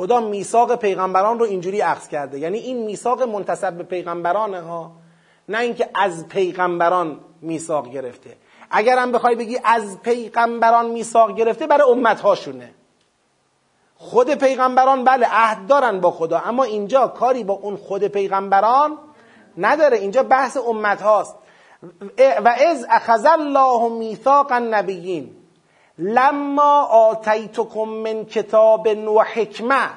S1: خدا میثاق پیغمبران رو اینجوری اخذ کرده. یعنی این میثاق منتصب به پیغمبرانه ها نه اینکه از پیغمبران میثاق گرفته. اگرم بخوای بگی از پیغمبران میثاق گرفته برای امتهاشونه. خود پیغمبران بله عهد دارن با خدا اما اینجا کاری با اون خود پیغمبران نداره. اینجا بحث امت هاست و از اخذ الله میثاق النبیین. لما آتیتکم من کتاب و حکمه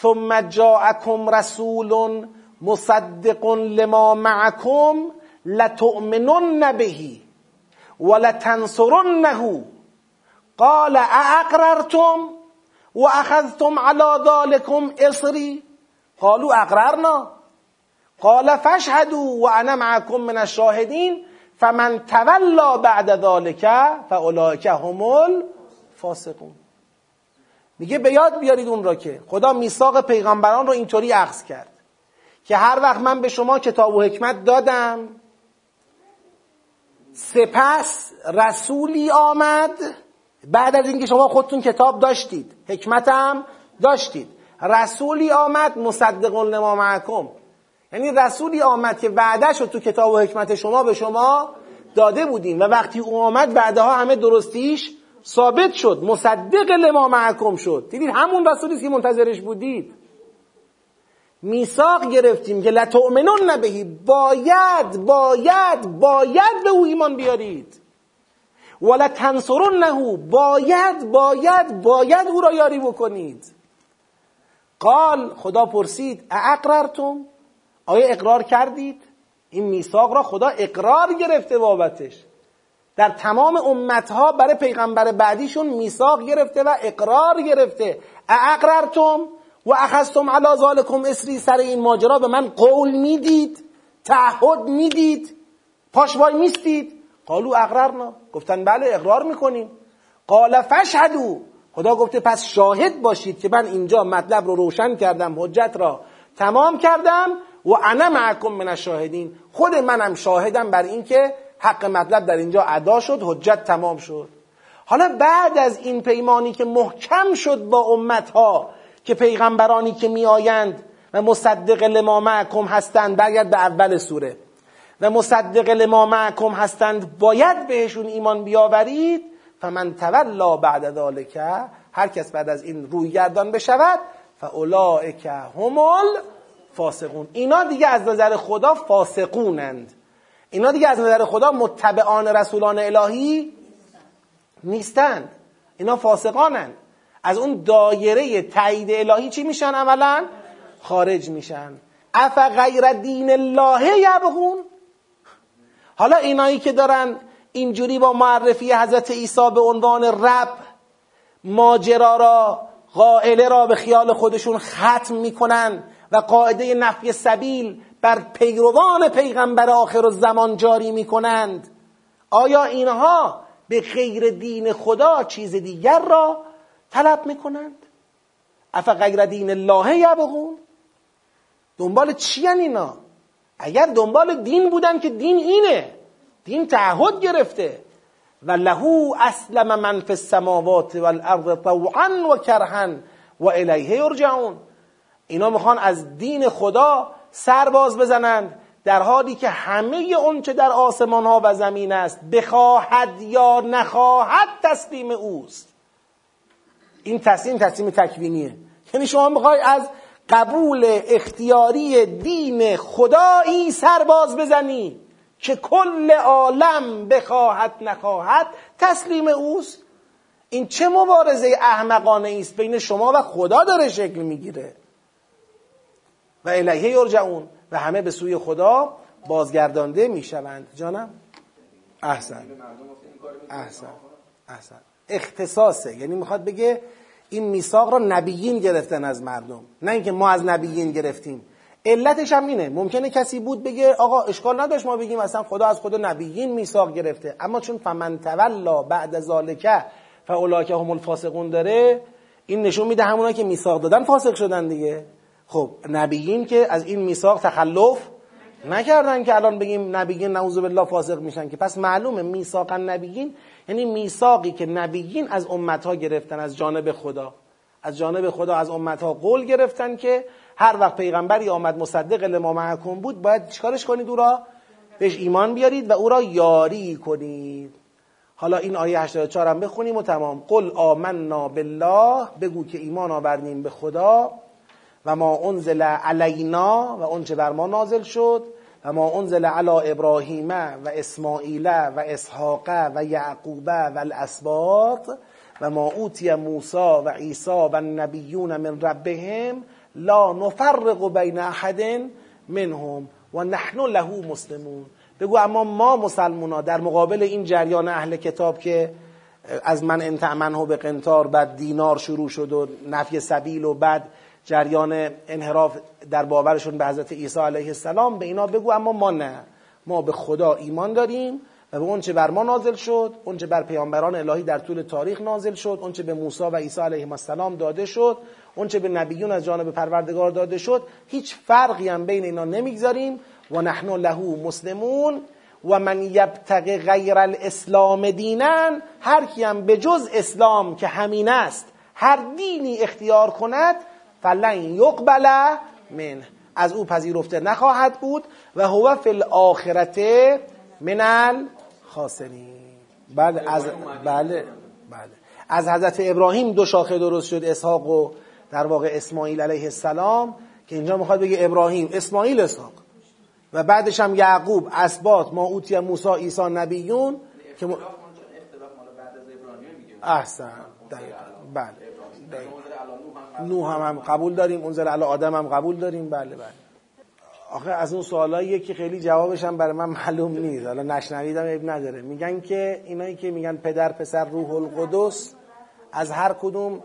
S1: ثم جاءکم رسول مصدق لما معکم لتؤمنن بهی ولتنصرنه قال اقررتم و اخذتم على ذلكم اصری قالوا اقررنا. قال فاشهدوا وانا معكم من الشاهدين فمن تولا بعد ذالک فاولئک هم الفاسقون. میگه به یاد بیارید اون را که خدا میثاق پیغمبران رو اینطوری عکس کرد که هر وقت من به شما کتاب و حکمت دادم سپس رسولی آمد بعد از اینکه شما خودتون کتاب داشتید حکمتم داشتید. رسولی آمد مصدق لما معکم. یعنی رسولی آمد که وعدهش رو تو کتاب و حکمت شما به شما داده بودیم و وقتی او آمد بعدها همه درستیش ثابت شد مصدق لما معکم شد. دیدید همون رسولی که منتظرش بودید. میثاق گرفتیم که لتؤمنون بهی باید باید باید به او ایمان بیارید. ولا تنصرونه باید باید باید او را یاری بکنید. قال خدا پرسید اقررتم آیا اقرار کردید؟ این میثاق را خدا اقرار گرفته بابتش. در تمام امتها برای پیغمبر بعدیشون میثاق گرفته و اقرار گرفته. اقررتم و اخذتم علی ذالکم اسری سر این ماجرا به من قول می‌دید. تعهد می‌دید. پاشوای میستید. قالو اقررنا گفتن بله اقرار می‌کنیم. قال فشهدو خدا گفته پس شاهد باشید که من اینجا مطلب رو روشن کردم حجت را تمام کردم. و انا معکم من الشاهدین. خود منم شاهدم بر اینکه حق مطلب در اینجا ادا شد حجت تمام شد. حالا بعد از این پیمانی که محکم شد با امتها که پیغمبرانی که میآیند و مصدق لما معکم هستند برگرد به اول سوره. و مصدق لما معکم هستند باید بهشون ایمان بیاورید. فمن تولا بعد ذالک هر کس بعد از این روی گردان بشود فاولائک هم فاسقون. اینا دیگه از نظر خدا فاسقونند. اینا دیگه از نظر خدا متبعان رسولان الهی نیستند. اینا فاسقانند. از اون دایره تایید الهی چی میشن اولا خارج میشن. اف غیر دین الله یبغون؟ حالا اینایی که دارن اینجوری با معرفی حضرت عیسی به عنوان رب ماجرا را قائله را به خیال خودشون ختم می‌کنن. و قاعده نفی سبیل بر پیروان پیغمبر آخر و زمان جاری می‌کنند. آیا اینها به غیر دین خدا چیز دیگر را طلب می‌کنند؟ اف غیر دین الله یبغون؟ دنبال چی اینا؟ اگر دنبال دین بودن که دین اینه دین تعهد گرفته و لهو اسلم من فی السماوات والارض طوعا و کرها و الیه یرجعون. اینا می‌خوان از دین خدا سرباز بزنند در حالی که همه اون چه در آسمان ها و زمین است بخواهد یا نخواهد تسلیم اوست. این تسلیم تسلیم تکوینیه. یعنی شما می‌خوای از قبول اختیاری دین خدایی سرباز بزنی که کل عالم بخواهد نخواهد تسلیم اوست. این چه مبارزه احمقانه است بین شما و خدا داره شکل می‌گیره. و الیه یرجعون. و همه به سوی خدا بازگردانده می‌شوند. جانم؟ احسن. احسن. احسن. اختصاصه. یعنی می‌خواد بگه این میثاق را نبیین گرفتن از مردم. نه اینکه ما از نبیین گرفتیم. علتش هم اینه. ممکنه کسی بود بگه آقا اشکال نداشت ما بگیم اصلا خدا از خدا نبیین میثاق گرفته. اما چون فمن تولا بعد ذالک فاولاک هم الفاسقون داره این نشون میده همونا که میثاق دادن فاسق شدن دیگه. خب نبیین که از این میثاق تخلف نکردن که الان بگیم نبیین نعوذ بالله فاسق میشن که. پس معلومه میثاق نبیین یعنی میثاقی که نبیین از امتها گرفتن از جانب خدا. از جانب خدا از امتها قول گرفتن که هر وقت پیغمبری آمد مصدق لما معکم بود باید چیکارش کنید او را؟ بهش ایمان بیارید و او را یاری کنید. حالا این آیه 84 هم بخونیم و تمام. قل آمنا بالله بگو که ایمان آوردیم به خدا. و ما انزل علینا و اونچه بر ما نازل شد و ما انزل علی ابراهیم و اسماعیل و اسحاق و یعقوب و الاسباط و ما اوتی موسی و عیسی و النبیون من ربهم لا نفرق بین احد منهم و نحن له مسلمون. بگو اما ما مسلمونا در مقابل این جریان اهل کتاب که از من انتعمنه به قنطار بعد دینار شروع شد و نفی سبیل و بعد جریان انحراف در باورشون به حضرت عیسی علیه السلام به اینا بگو اما ما نه. ما به خدا ایمان داریم و به اونچه بر ما نازل شد اونچه بر پیامبران الهی در طول تاریخ نازل شد اونچه به موسی و عیسی علیه السلام داده شد اونچه به نبیون از جانب پروردگار داده شد. هیچ فرقی هم بین اینا نمی‌گذاریم. و نحن له مسلمون و من یبتغ غیر الاسلام دینن هر کیم به جز اسلام که همین است هر دینی اختیار کند فلن یقبل من. از او پذیرفته نخواهد بود و هو فی الاخرت من خاسرین بله از بله بله. از حضرت ابراهیم دو شاخه درست شد اسحاق و در واقع اسماعیل علیه السلام که اینجا می‌خواد بگه ابراهیم اسماعیل اسحاق. و بعدش هم یعقوب اسباط ما اوتی موسی عیسی نبیون که م... احسن دقیقا. بله. نوح هم, هم قبول داریم اونزل علی آدم هم قبول داریم. بله بله. آخه از اون سوالایی که خیلی جوابش هم برای من معلوم نیست. حالا نشنویدم عیب نداره. میگن که اینایی که میگن پدر پسر روح القدس از هر کدوم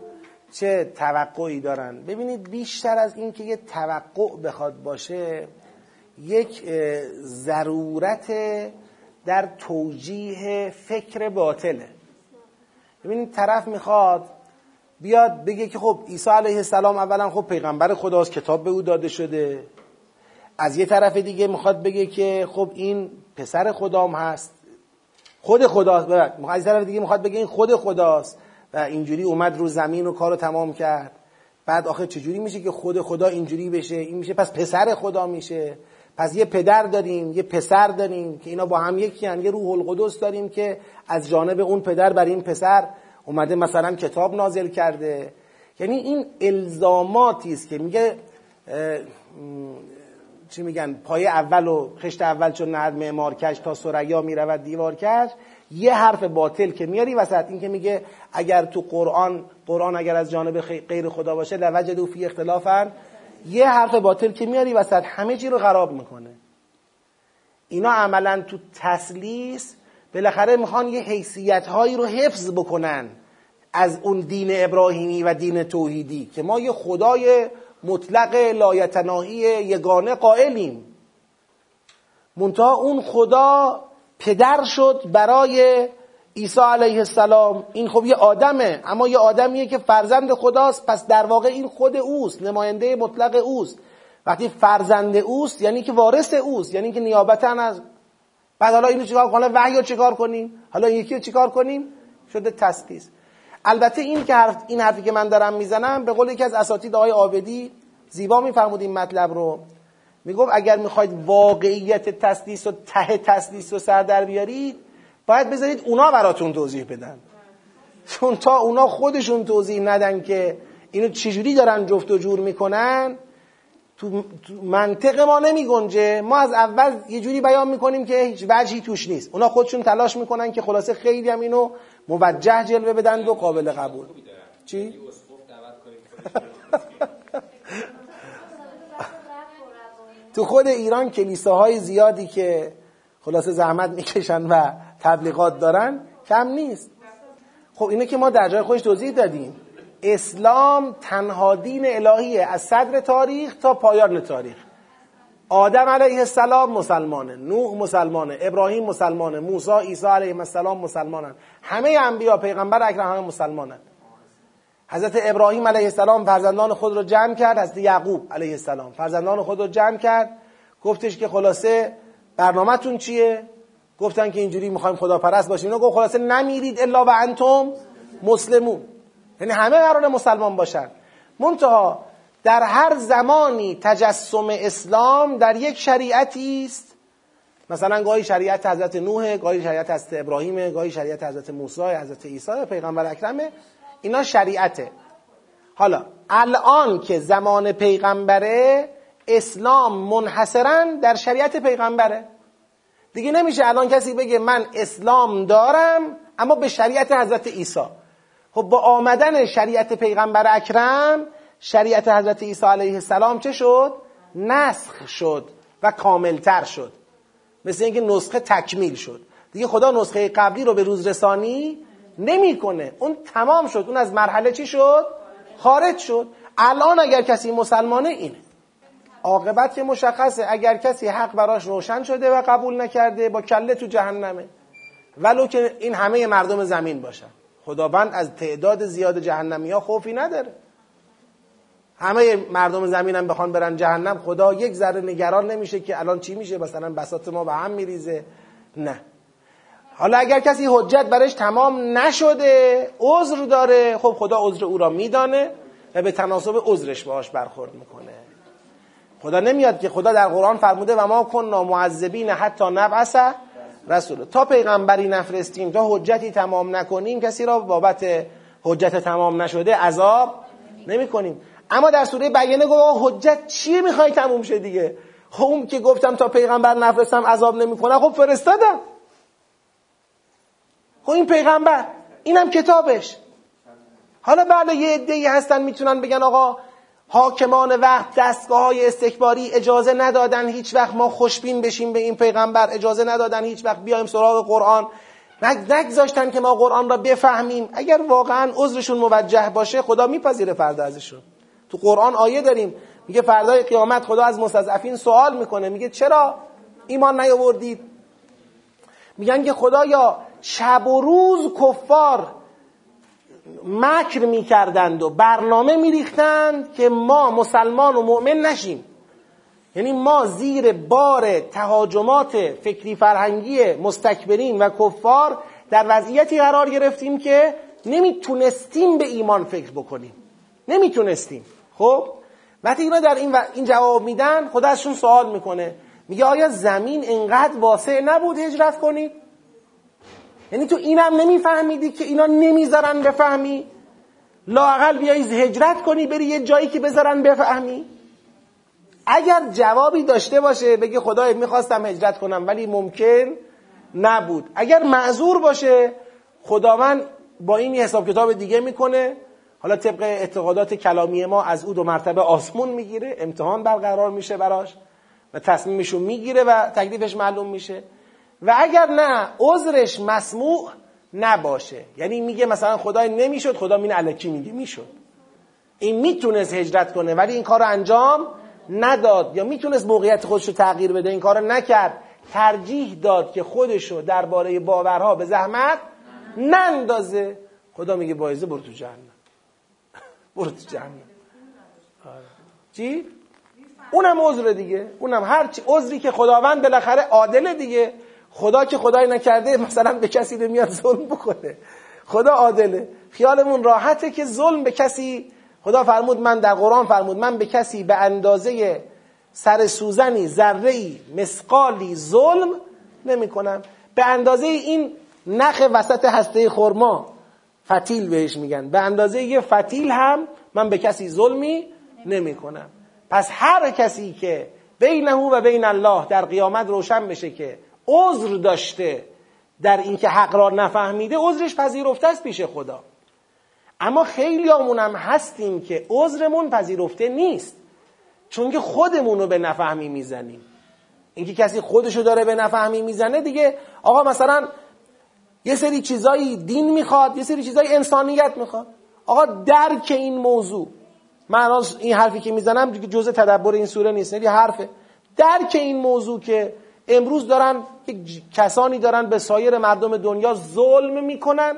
S1: چه توقعی دارن؟ ببینید بیشتر از این که یه توقع بخواد باشه یک ضرورت در توجیه فکر باطله. ببینید طرف می‌خواد بیاد بگه که خب عیسی علیه السلام اولا خب پیغمبر خداست کتاب به او داده شده. از یه طرف دیگه می‌خواد بگه که خب این پسر خدام هست. خود خداست از طرف دیگه می‌خواد بگه این خود خداست. و اینجوری اومد رو زمین و کارو تمام کرد. بعد آخه چجوری میشه که خود خدا اینجوری بشه؟ این میشه پس پسر خدا میشه. پس یه پدر داریم یه پسر داریم که اینا با هم یکی هن. یه روح القدس داریم که از جانب اون پدر بر این پسر اومده مثلا کتاب نازل کرده. یعنی این الزاماتی است که میگه چی میگن پای اول و خشت اول چون نهد معمار کش تا سریا می‌رود دیوار کش. یه حرف باطل که میاری وسط این که میگه اگر تو قرآن قرآن اگر از جانب غیر خدا باشه لوجدو فی اختلافن. یه حرف باطل که میاری وسط همه چی رو خراب می‌کنه. اینا عملا تو تسلیس بالاخره می‌خوان یه حیثیت هایی رو حفظ بکنن. از اون دین ابراهیمی و دین توحیدی که ما یه خدای مطلق لایتناهی یگانه قائلیم. منتها اون خدا پدر شد برای عیسی علیه السلام. این خب یه آدمه اما یه آدمیه که فرزند خداست پس در واقع این خود اوست نماینده مطلق اوست. وقتی فرزند اوست یعنی که وارث اوست یعنی که نیابتا از بعد حالا اینو چیکار کنیم وحی چیکار کنیم؟ حالا یکی چیکار کنیم؟ شده تسلیس البته این که حرف این حرفی که من دارم می‌زنم به قول یکی از اساتید آقای آبدی زیبا میفرمود این مطلب رو. می‌گفت اگر می‌خواید واقعیت تسلیس و ته تسلیس رو سر در بیارید باید بذارید اونا براتون توضیح بدن. چون تا اونا خودشون توضیح ندن که اینو چجوری دارن جفت و جور می‌کنن تو منطق ما نمی گنجه ما از اول یه جوری بیان می‌کنیم که هیچ وجهی توش نیست. اونا خودشون تلاش می‌کنن که خلاصه خیلی هم اینو موجه جلوه بدن و قابل قبول. چی؟ تو خود ایران کلیساهای زیادی که خلاصه زحمت می‌کشن و تبلیغات دارن کم نیست. خب اینه که ما در جای خودش توضیح دادیم. اسلام تنها دین الهیه از صدر تاریخ تا پایان تاریخ. آدم علیه السلام مسلمانه نوح مسلمانه ابراهیم مسلمانه موسی عیسی علیه السلام مسلمانن. همه انبیا پیغمبر اکرم همه مسلمانن. حضرت ابراهیم علیه السلام فرزندان خود رو جمع کرد حضرت یعقوب علیه السلام فرزندان خود رو جمع کرد. گفتش که خلاصه برنامهتون چیه؟ گفتن که اینجوری می‌خوایم خدا پرست باشیم. اینا گفت خلاصه نمیرید الا و انتم مسلمون. یعنی همه قرار مسلمان باشن. منتها در هر زمانی تجسم اسلام در یک شریعتی است. مثلا گاهی شریعت حضرت نوح گاهی شریعت حضرت ابراهیم گاهی شریعت حضرت موسی حضرت عیسی پیغمبر اکرمه اینا شریعته. حالا الان که زمان پیغمبره اسلام منحصرا در شریعت پیغمبره. دیگه نمیشه الان کسی بگه من اسلام دارم اما به شریعت حضرت عیسی. خب با آمدن شریعت پیغمبر اکرم شریعت حضرت عیسی علیه السلام چه شد؟ نسخ شد و کاملتر شد. مثل اینکه نسخه تکمیل شد. دیگه خدا نسخه قبلی رو به روز رسانی نمی‌کنه. اون تمام شد. اون از مرحله چی شد؟ خارج شد. الان اگر کسی مسلمانه اینه. عاقبت که مشخصه. اگر کسی حق براش روشن شده و قبول نکرده با کله تو جهنمه. ولو که این همه مردم زمین باشن. خداوند از تعداد زیاد جهنمی ها خوفی نداره. همه مردم زمین هم بخوان برن جهنم خدا یک ذره نگران نمیشه که الان چی میشه؟ مثلا بساط ما به هم میریزه. نه. حالا اگر کسی حجت برش تمام نشده عذر داره خب خدا عذر او را میدانه و به تناسب عذرش باهاش برخورد می‌کنه. خدا نمیاد که خدا در قرآن فرموده و ما کن معذبین حتی نبعث رسول تا پیغمبری نفرستیم تا حجتی تمام نکنیم کسی را بابت حجت تمام نشده عذاب نمی کنیم اما در سوره بیانه گفت حجت چیه می‌خوای تموم شه دیگه؟ خب اون که گفتم تا پیغمبر نفرستم عذاب نمی‌کنه خب فرستادم. خب این پیغمبر اینم کتابش. حالا بله یه عده‌ای هستن می‌تونن بگن آقا حاکمان وقت دستگاه های استکباری اجازه ندادن هیچ وقت ما خوشبین بشیم به این پیغمبر اجازه ندادن هیچ وقت بیایم سراغ قرآن. نگذاشتن که ما قرآن را بفهمیم. اگر واقعا عذرشون موجه باشه خدا میپذیره فردا ازشون. تو قرآن آیه داریم. میگه فردای قیامت خدا از مستضعفین سوال می‌کنه. میگه چرا ایمان نیاوردید؟ میگن که خدایا شب و روز کفار مکر می‌کردند و برنامه میریختند که ما مسلمان و مؤمن نشیم. یعنی ما زیر بار تهاجمات فکری فرهنگی مستکبرین و کفار در وضعیتی قرار گرفتیم که نمی‌تونستیم به ایمان فکر بکنیم. نمی‌تونستیم. خب وقتی اینا در این, و... این جواب میدن خدا ازشون سوال می‌کنه. میگه آیا زمین انقدر واسع نبود هجرت کنید یعنی تو اینم نمیفهمیدی که اینا نمی‌ذارن بفهمی؟ لاقل بیایی هجرت کنی بری یه جایی که بذارن بفهمی؟ اگر جوابی داشته باشه بگه خدای می‌خواستم هجرت کنم ولی ممکن نبود. اگر معذور باشه خداوند با این حساب کتاب دیگه می‌کنه. حالا طبق اعتقادات کلامی ما از او دو مرتبه آسمون می‌گیره امتحان برقرار میشه براش و تصمیمشو می‌گیره و تکلیفش معلوم میشه. و اگر نه عذرش مسموع نباشه. یعنی میگه مثلا خدای نمی‌شد خدا مین علکی میگه می‌شد. این می‌تونست هجرت کنه ولی این کار رو انجام نداد. یا می‌تونست موقعیت خودش رو تغییر بده این کار رو نکرد. ترجیح داد که خودشو درباره باورها به زحمت نندازه. خدا میگه بایزه برو تو جهنم. برو تو آره. چی؟ اونم عذر دیگه. اونم هر چی عذری که خداوند بالاخره عادله دیگه. خدا که خدای نکرده مثلا به کسی نمیاد ظلم بکنه. خدا عادله. خیالمون راحته که ظلم به کسی خدا فرمود من در قرآن فرمود من به کسی به اندازه سر سوزنی ذره مسقالی ظلم نمی کنم به اندازه این نخ وسط هسته خرما. فتیل بهش میگن. به اندازه یه فتیل هم من به کسی ظلمی نمی کنم پس هر کسی که بینه و بین الله در قیامت روشن بشه که عذر داشته در اینکه حق را نفهمیده عذرش پذیرفته است پیش خدا. اما خیلی هم هستیم که عذرمون پذیرفته نیست. چون که خودمون رو به نفهمی می‌زنیم. اینکه کسی خودشو داره به نفهمی می‌زنه دیگه آقا مثلا یه سری چیزایی دین می‌خواد یه سری چیزایی انسانیت می‌خواد. آقا درک این موضوع. من این حرفی که می‌زنم جزء تدبر این سوره نیست یه حرفه. درک این موضوع که امروز دارن کسانی دارن به سایر مردم دنیا ظلم می‌کنن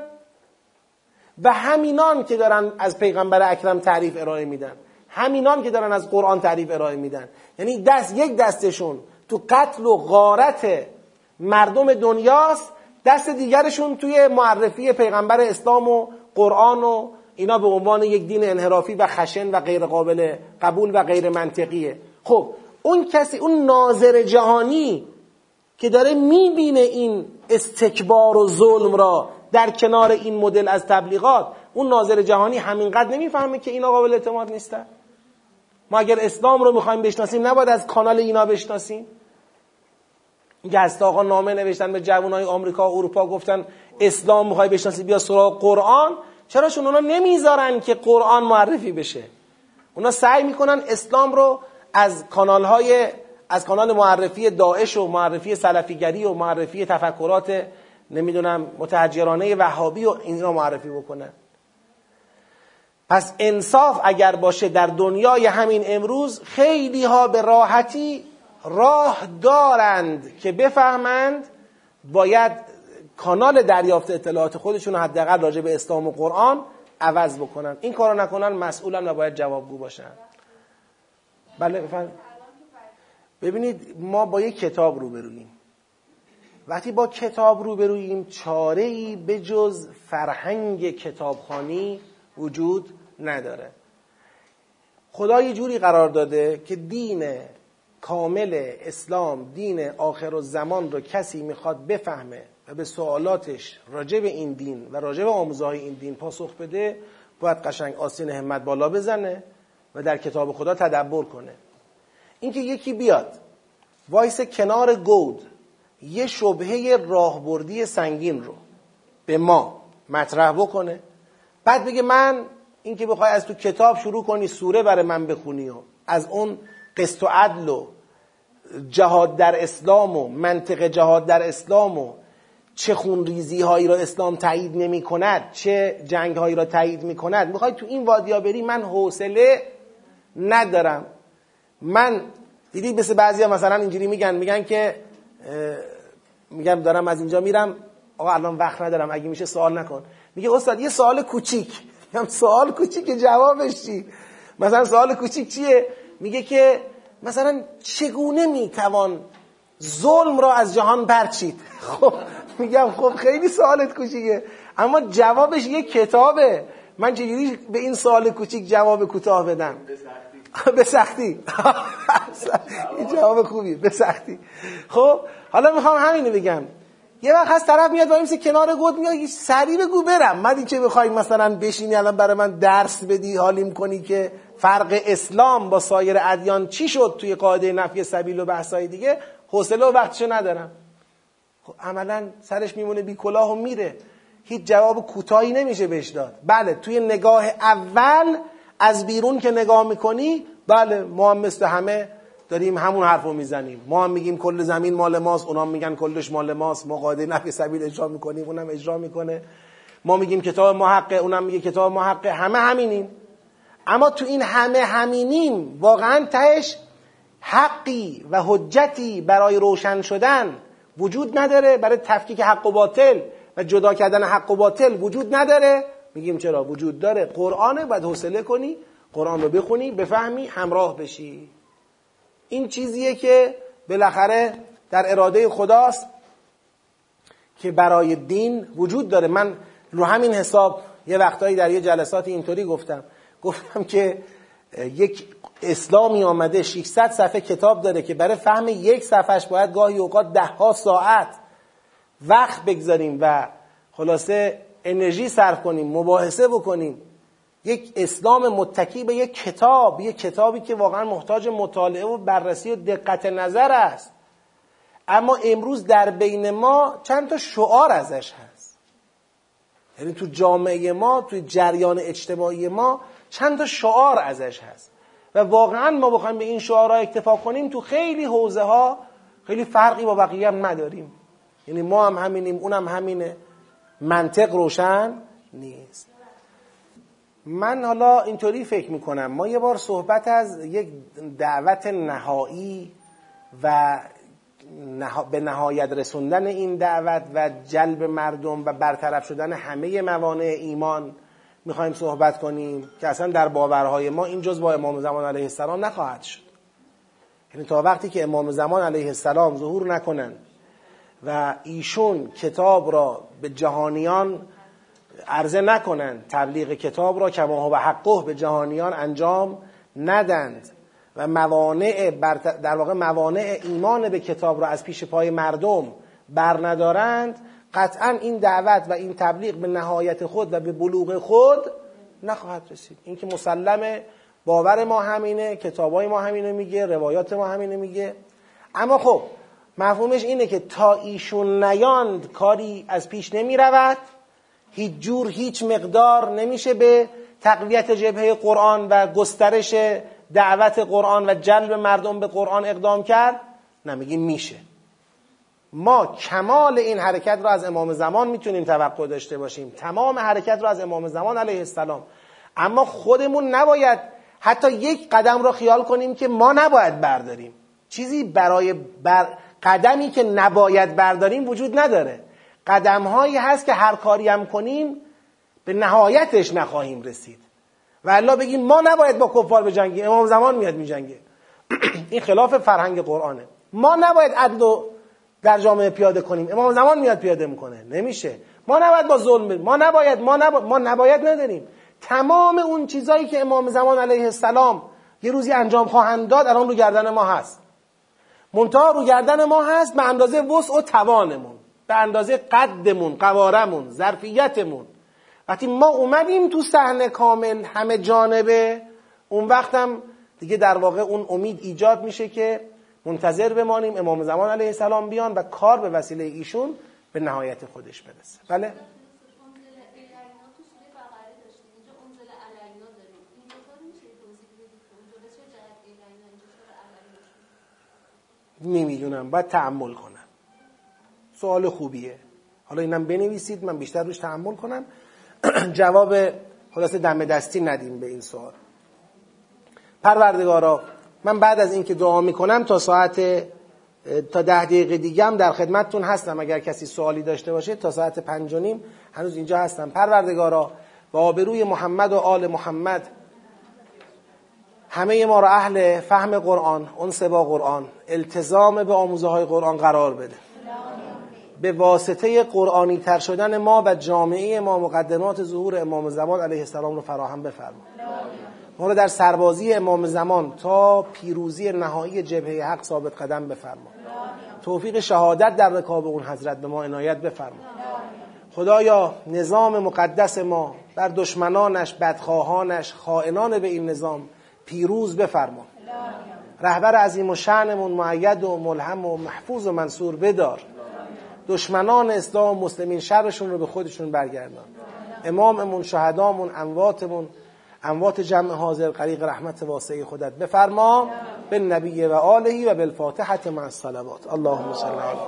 S1: و همینان که دارن از پیغمبر اکرم تعریف ارائه میدن. همینان که دارن از قرآن تعریف ارائه میدن. یعنی دست یک دستشون تو قتل و غارت مردم دنیاست دست دیگرشون توی معرفی پیغمبر اسلام و قرآن و اینا به عنوان یک دین انحرافی و خشن و غیر قابل قبول و غیر منطقیه خب اون کسی اون ناظر جهانی که داره می‌بینه این استکبار و ظلم را در کنار این مدل از تبلیغات اون ناظر جهانی همینقدر نمی‌فهمه که اینا قابل اعتماد نیستن. ما اگر اسلام رو می‌خوایم بشناسیم نباید از کانال اینا بشناسیم. گست آقا نامه نوشتن به جوانای آمریکا و اروپا گفتن اسلام می‌خوای بشناسی بیا سراغ قرآن. چرا؟ چون اونا نمی‌ذارن که قرآن معرفی بشه. اونا سعی می‌کنن اسلام رو از کانال های از کانال معرفی داعش و معرفی سلفیگری و معرفی تفکرات نمی‌دونم متحجرانه وهابی و اینا معرفی بکنن پس انصاف اگر باشه در دنیای همین امروز خیلی ها به راحتی راه دارند که بفهمند باید کانال دریافت اطلاعات خودشون حداقل راجع به اسلام و قرآن عوض بکنن. این کارو نکنن مسئولن و باید جوابگو باشن. بله ببینید ما با یک کتاب روبرویم وقتی با کتاب روبرویم چاره ای به جز فرهنگ کتابخانی وجود نداره. خدا یه جوری قرار داده که دین کامل اسلام دین آخر و زمان رو کسی می‌خواد بفهمه و به سوالاتش راجع به این دین و راجع به آموزهای این دین پاسخ بده باید قشنگ آسین همت بالا بزنه و در کتاب خدا تدبر کنه. اینکه یکی بیاد وایس کنار گود یه شبهه راهبردی سنگین رو به ما مطرح بکنه بعد بگه من اینکه بخوای از تو کتاب شروع کنی سوره برای من بخونی و از اون قسط و عدل و جهاد در اسلام و منطق جهاد در اسلام و چه خونریزی هایی را اسلام تایید نمی کند چه جنگ هایی را تایید می کند. می‌خوای تو این وادیا بری من حوصله ندارم. من دیدی مثل بعضی ها مثلا اینجوری میگن میگن که میگم دارم از اینجا میرم آقا الان وقت ندارم اگه میشه سوال نکن. میگه استاد یه سوال کوچیک. میگم سوال کوچیک جوابش چی؟ مثلا سوال کوچیک چیه؟ میگه که مثلا چگونه می‌توان ظلم را از جهان برچید؟ خب میگم خب خیلی سوالت کوچیکه. اما جوابش یه کتابه. من چجوری به این سوال کوچیک جواب کوتاه بدم؟ به سختی. این جواب خوبی به سختی. خب حالا می‌خوام همینو بگم. یه وقت هست طرف میاد وایمیسه کنار گود میاد سریع بگو برم. من این که بخوای مثلا بشینی؟ الان برای من درس بدی حالیم کنی که فرق اسلام با سایر ادیان چی شد توی قاعده نفی سبیل و بحثای دیگه؟ حوصله و وقتشو ندارم. خب عملا سرش میمونه بی کلاه و میره. هیچ جواب کوتاهی نمیشه بهش داد. بله توی نگاه اول از بیرون که نگاه می‌کنی بله ما هم مثل همه داریم همون حرف رو می‌زنیم. ما هم میگیم کل زمین مال ماست اونا میگن کلش مال ماست. ما قاعده نفی سبیل اجرا می‌کنیم اونم اجرا می‌کنه. ما میگیم کتاب ما اونم میگه کتاب ما همه همینیم. اما تو این همه همینیم واقعا تهش حقی و حجتی برای روشن شدن وجود نداره. برای تفکیک حق و باطل و جدا کردن حق و باطل وجود نداره. میگیم چرا؟ وجود داره. قرآنه باید حوصله کنی قرآن رو بخونی بفهمی همراه بشی. این چیزیه که بالاخره در اراده خداست که برای دین وجود داره. من رو همین حساب یه وقتایی در یه جلسات اینطوری گفتم. گفتم که یک اسلامی آمده 600 صفحه کتاب داره که برای فهم یک صفحش باید گاهی اوقات ده ها ساعت وقت بگذاریم و خلاصه انرژی صرف کنیم مباحثه بکنیم. یک اسلام متکی به یک کتاب یک کتابی که واقعا محتاج مطالعه و بررسی و دقت نظر است. اما امروز در بین ما چند تا شعار ازش هست. یعنی تو جامعه ما تو جریان اجتماعی ما چند تا شعار ازش هست. و واقعا ما بخوایم به این شعارها اکتفا کنیم تو خیلی حوزه ها خیلی فرقی با بقیه هم نداریم. یعنی ما هم همینیم اونم همینه. منطق روشن نیست. من حالا اینطوری فکر می‌کنم. ما یه بار صحبت از یک دعوت نهایی و به نهایت رسوندن این دعوت و جلب مردم و برطرف شدن همه موانع ایمان می‌خوایم صحبت کنیم که اصلا در باورهای ما این جز با امام زمان علیه السلام نخواهد شد. یعنی تا وقتی که امام زمان علیه السلام ظهور نکنند و ایشون کتاب را به جهانیان عرضه نکنند تبلیغ کتاب را کما و حقه به جهانیان انجام ندند و موانع در واقع موانع ایمان به کتاب را از پیش پای مردم بر ندارند قطعا این دعوت و این تبلیغ به نهایت خود و به بلوغ خود نخواهد رسید. این که مسلمه باور ما همینه کتابای ما همینه میگه روایات ما همینه میگه. اما خب مفهومش اینه که تا ایشون نیاند کاری از پیش نمی رود هیچ جور هیچ مقدار نمیشه به تقویت جبهه قرآن و گسترش دعوت قرآن و جلب مردم به قرآن اقدام کرد. نمیگیم میشه. ما کمال این حرکت را از امام زمان می‌تونیم توقع داشته باشیم. تمام حرکت را از امام زمان علیه السلام. اما خودمون نباید حتی یک قدم را خیال کنیم که ما نباید برداریم. چیزی برای بر قدمی که نباید برداریم وجود نداره. قدم هایی هست که هر کاری هم کنیم به نهایتش نخواهیم رسید. و الله بگیم ما نباید با کفار بجنگیم امام زمان میاد میجنگه. این خلاف فرهنگ قرآنه. ما نباید عدل در جامعه پیاده کنیم. امام زمان میاد پیاده می‌کنه. نمیشه. ما نباید با ظلم ما نباید ما, نباید ما نباید نداریم. تمام اون چیزایی که امام زمان علیه السلام یه روزی انجام خواهند داد الان رو گردن ما هست. منتها رو گردن ما هست به اندازه وسع و توانمون به اندازه قدمون قوارمون ظرفیتمون. وقتی ما اومدیم تو صحنه کامل همه جانبه اون وقتم دیگه در واقع اون امید ایجاد میشه که منتظر بمانیم امام زمان علیه السلام بیان و کار به وسیله ایشون به نهایت خودش برسه. بله؟ نمی‌دونم باید تعمل کنم. سوال خوبیه. حالا اینم بنویسید من بیشتر روش تحمل کنم. جواب خلاصه دم دستی ندیم به این سوال. پروردگارا من بعد از اینکه دعا می‌کنم تا ساعت تا ده دقیقه دیگه هم در خدمتتون هستم اگر کسی سوالی داشته باشه تا ساعت پنج و نیم هنوز اینجا هستم. پروردگارا با آبروی محمد و آل محمد همه ما را اهل فهم قرآن انس با قرآن التزام به آموزه های قرآن قرار بده. به واسطه قرآنی تر شدن ما و جامعه ما مقدمات ظهور امام زمان علیه السلام رو فراهم بفرما. رو در سربازی امام زمان تا پیروزی نهایی جبهه حق ثابت قدم بفرما. توفیق شهادت در رکاب اون حضرت به ما عنایت بفرما. خدایا نظام مقدس ما بر دشمنانش بدخواهانش خائنان به این نظام پیروز بفرما. رهبر عظیم و شعنمون معید و ملهم و محفوظ و منصور بدار. دشمنان اسلام و مسلمین شرشون رو به خودشون برگردان. اماممون شهدامون امواتمون اموات جمع حاضر قریق رحمت واسعی خودت بفرما به نبی و آلهی و بالفاتحه مع الصلوات. اللهم صل علی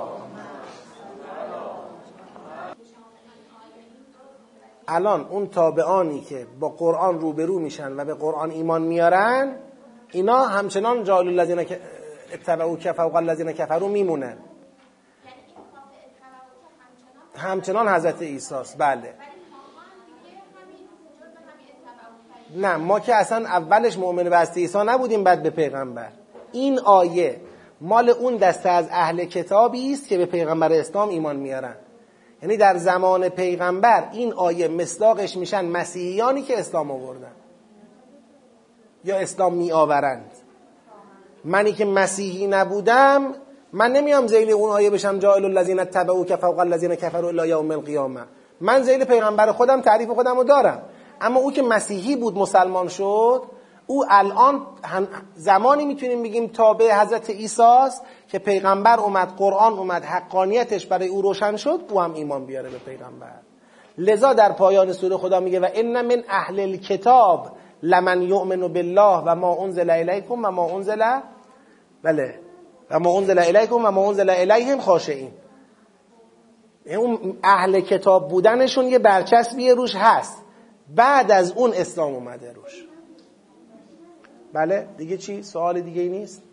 S1: الان اون تابعانی که با قرآن روبرو میشن و به قرآن ایمان میارن اینا همچنان جالو الذین اتبعوا کفوا الذین کفروا میمونن. همچنان حضرت عیسی بله. نه ما که اصلا اولش مؤمن به عیسی نبودیم بعد به پیغمبر. این آیه مال اون دسته از اهل کتابی است که به پیغمبر اسلام ایمان میارن. یعنی در زمان پیغمبر این آیه مصداقش میشن مسیحیانی که اسلام آوردن. یا اسلام می آورند منی که مسیحی نبودم من نمیام زیل اون آیه بشم جائل الذین تبعوا که فوق الذین کفروا الا یوم القیامه. من زیل پیغمبر خودم تعریف خودم رو دارم. اما او که مسیحی بود مسلمان شد او الان زمانی می‌تونیم بگیم تابع حضرت عیسی است که پیغمبر اومد قرآن اومد حقانیتش برای او روشن شد او هم ایمان بیاره به پیغمبر. لذا در پایان سوره خدا میگه و ان من اهل الكتاب لمن یؤمن بالله و ما انزل الیکم و ما انزل بله و ما انزل الیکم و ما انزل الیهم خاشعین. اون اهل کتاب بودنشون یه برچسبی روش هست. بعد از اون اسلام اومده روش بله دیگه چی؟ سوال دیگه ای نیست؟